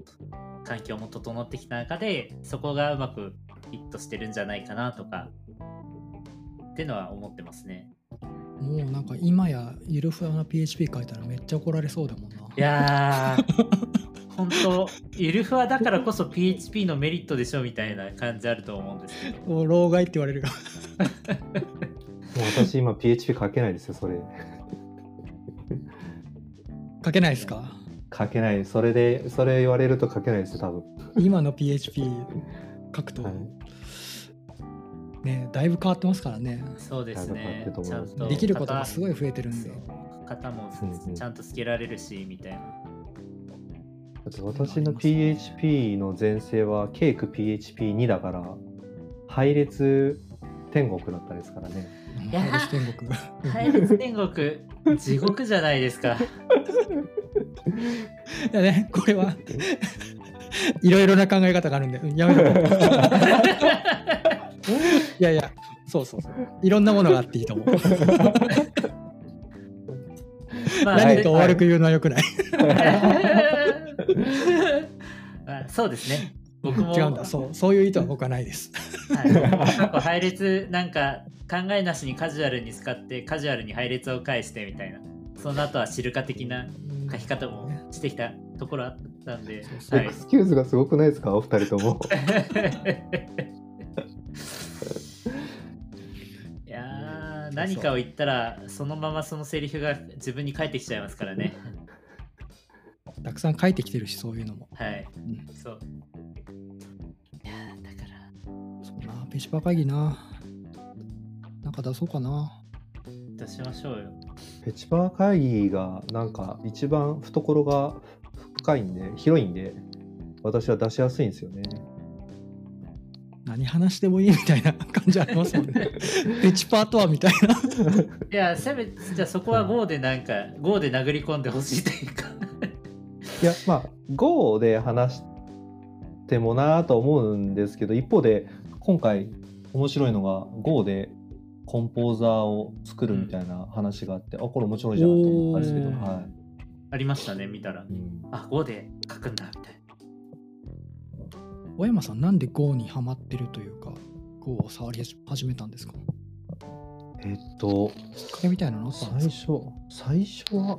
環境も整ってきた中でそこがうまくフィットしてるんじゃないかなとかってのは思ってますね。もうなんか今やゆるふわな PHP 書いたらめっちゃ怒られそうだもんな。いやー本当ゆるふわだからこそ PHP のメリットでしょみたいな感じあると思うんですけど。<laughs> もう老害って言われるが。<laughs> もう私今 PHP 書けないですよ、それ。書けないですか？書けない。それで、それ言われると書けないですよ、多分。今の PHP 書くと、はいねだいぶ変わってますからね。そうですねちゃんとできることがすごい増えてるんで。型もうんうんちゃんとつけられるしみたいな。私の PHP の前世はケーク PHP2 だから配列天国だったですからね。いや配列天国。配列天国、地獄じゃないですか。いやね、これは、いろいろな考え方があるんで、うんやめとこう。いやいや、そうそうそう。いろんなものがあっていいと思う。まあ何かを悪く言うのはよくない。<laughs> あそうですね。僕も。違うんだ。そう、そういう意図は僕はないです。はい、過去配列なんか考えなしにカジュアルに使ってカジュアルに配列を返してみたいな。その後はシルカ的な書き方もしてきたところあったんで、はい。エクスキューズがすごくないですか？お二人とも。<laughs> いやー何かを言ったらそのままそのセリフが自分に返ってきちゃいますからねたくさん書いてきてるし、そういうのも。はいうんそういやーだからそうな、ペチパ会議な。なんか出そうかな。出しましょうよペチパー会議がなんか一番懐が深いんで広いんで私は出しやすいんですよね。何話してもいいみたいな感じありますもんね。<laughs> ペチパーとはみたいな。いやせめじゃあそこは GO でなんか GO で殴り込んでほしいというかいやまあ GO で話してもなと思うんですけど一方で今回面白いのが GO でコンポーザーを作るみたいな話があって、あこれ面白いじゃんと思ったんですけど、はありましたね見たら。いうん。あ GO で書くんだみたい小山さん、なんで GO にハマってるというか、GO を触り始めたんですか？えっときっかけみたいなのあったん最ですか？初最初は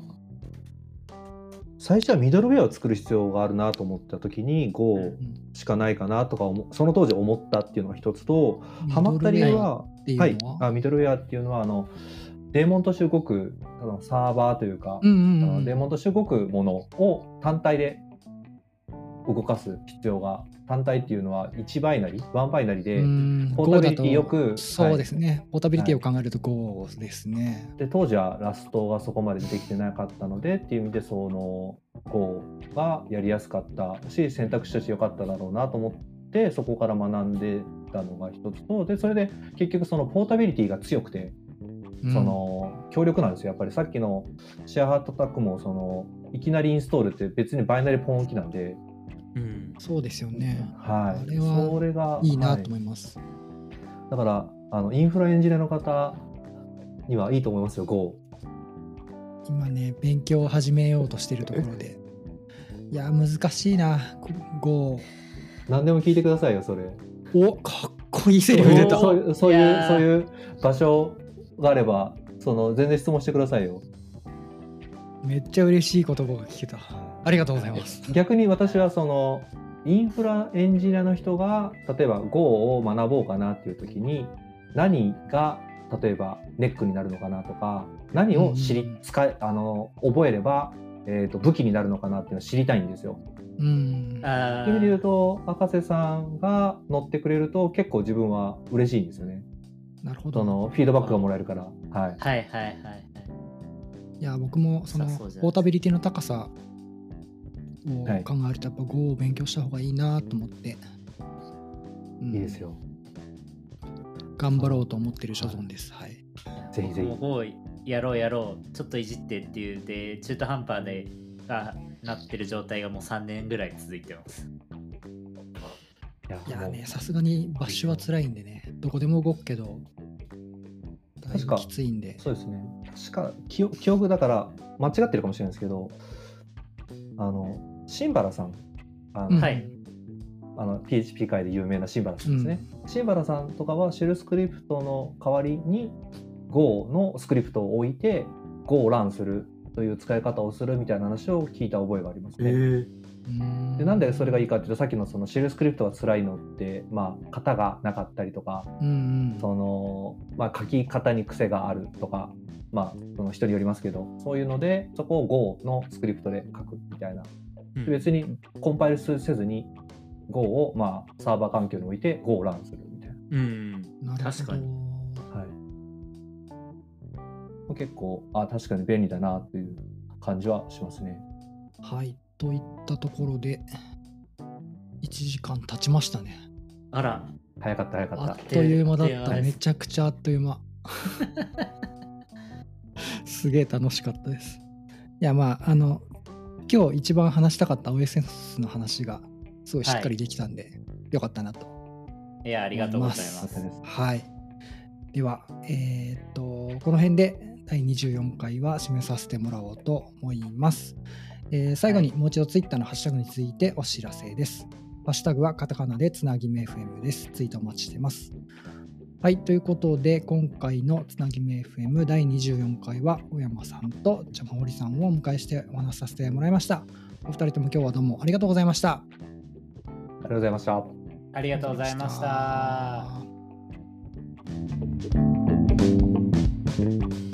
最初はミドルウェアを作る必要があるなと思った時に Go うんしかないかなとか思その当時思ったっていうのが一つとハマった理由はミドルウェアっていうは？い。のは、あミドルウェアっていうのはあのデーモンとして動くサーバーというか、うんうんうん。デーモンとして動くものを単体で動かす必要が単体っていうのは1バイナリ1バイナリで、うん。ポータビリティよくそうですね、ポータビリティを考えると Go ですね。で当時はラストがそこまでできてなかったのでっていう意味でその Go がやりやすかった。し選択肢として良かっただろうなと思ってそこから学んでたのが一つとでそれで結局そのポータビリティが強くて、うんその強力なんですよ。やっぱりさっきのシェアハートタックもそのいきなりインストールって別にバイナリポン置きなんで、うんそうですよね。はい、あれはそれがいいなはいと思います。だからあのインフラエンジニアの方にはいいと思いますよ Go。今ね、勉強を始めようとしてるところで。いや、難しいな、Go。何でも聞いてくださいよそれ。おかっこいいセリフ出た。そういうそういうそういう場所があればその全然質問してくださいよ。めっちゃ嬉しい言葉が聞けた。ありがとうございます。逆に私はそのインフラエンジニアの人が例えば Go を学ぼうかなっていう時に何が例えばネックになるのかなとか何を知り、うん使いあの覚えれば、えー、と武器になるのかなっていうのを知りたいんですよ。うん。あそういう意味で言うーと赤瀬さんが乗ってくれると結構自分は嬉しいんですよね。なるほど。そのフィードバックがもらえるから。はい。はいはいはいはいいや、僕もそのポータビリティの高さをはい考えると、やっぱ Go を勉強した方がいいなと思って。うんいいですよ。頑張ろうと思ってる所存です。はい。ぜひぜひもう GO やろうやろうちょっといじってっていうで中途半端でがなってる状態がもう3年ぐらい続いてますいやね、さすがにバッシュは辛いんでね、どこでも動くけど、だいぶ確かきついんで。そうですね。確か記憶記憶だから間違ってるかもしれないですけど、あのシンバラさん、あの,、うん。はい。あの PHP 界で有名なシンバラさんですね。シンバラさんとかはシェルスクリプトの代わりに Go のスクリプトを置いて Go をランするという使い方をするみたいな話を聞いた覚えがありますね。うんでなんでそれがいいかっていうとさっきのそのシェルスクリプトが辛いのって、まあ、型がなかったりとかうんうん。その、まあ、書き方に癖があるとか、まあ、その人によりますけどそういうのでそこを Go のスクリプトで書くみたいなうん別にコンパイルせずに Go を、まあ、サーバー環境に置いて Go をランするみたいうんなるほど確かにな、はい、結構あ確かに便利だなっていう感じはしますね。はい。といったところで、1時間経ちましたね。あら、早かった早かあっ。ったという間だった。あっという間ですめちゃくちゃあっという間。<laughs> すげえ楽しかったです。いや、まあ、あの、今日一番話したかった OSS の話が、すごいしっかりできたんで、よかったなといや、ありがとうございます。はい。では、えーっと、この辺で第24回は締めさせてもらおうと思います。えー最後にもう一度ツイッターのハッシュタグについてお知らせです。ハッシュタグはカタカナでつなぎめ FM です。ツイートお待ちしてます。はい、ということで、今回のつなぎめ FM 第24回は、小山さんとちゃまほりさんをお迎えしてお話しさせてもらいました。お二人とも今日はどうもありがとうございました。ありがとうございました。ありがとうございました。ありがとうございました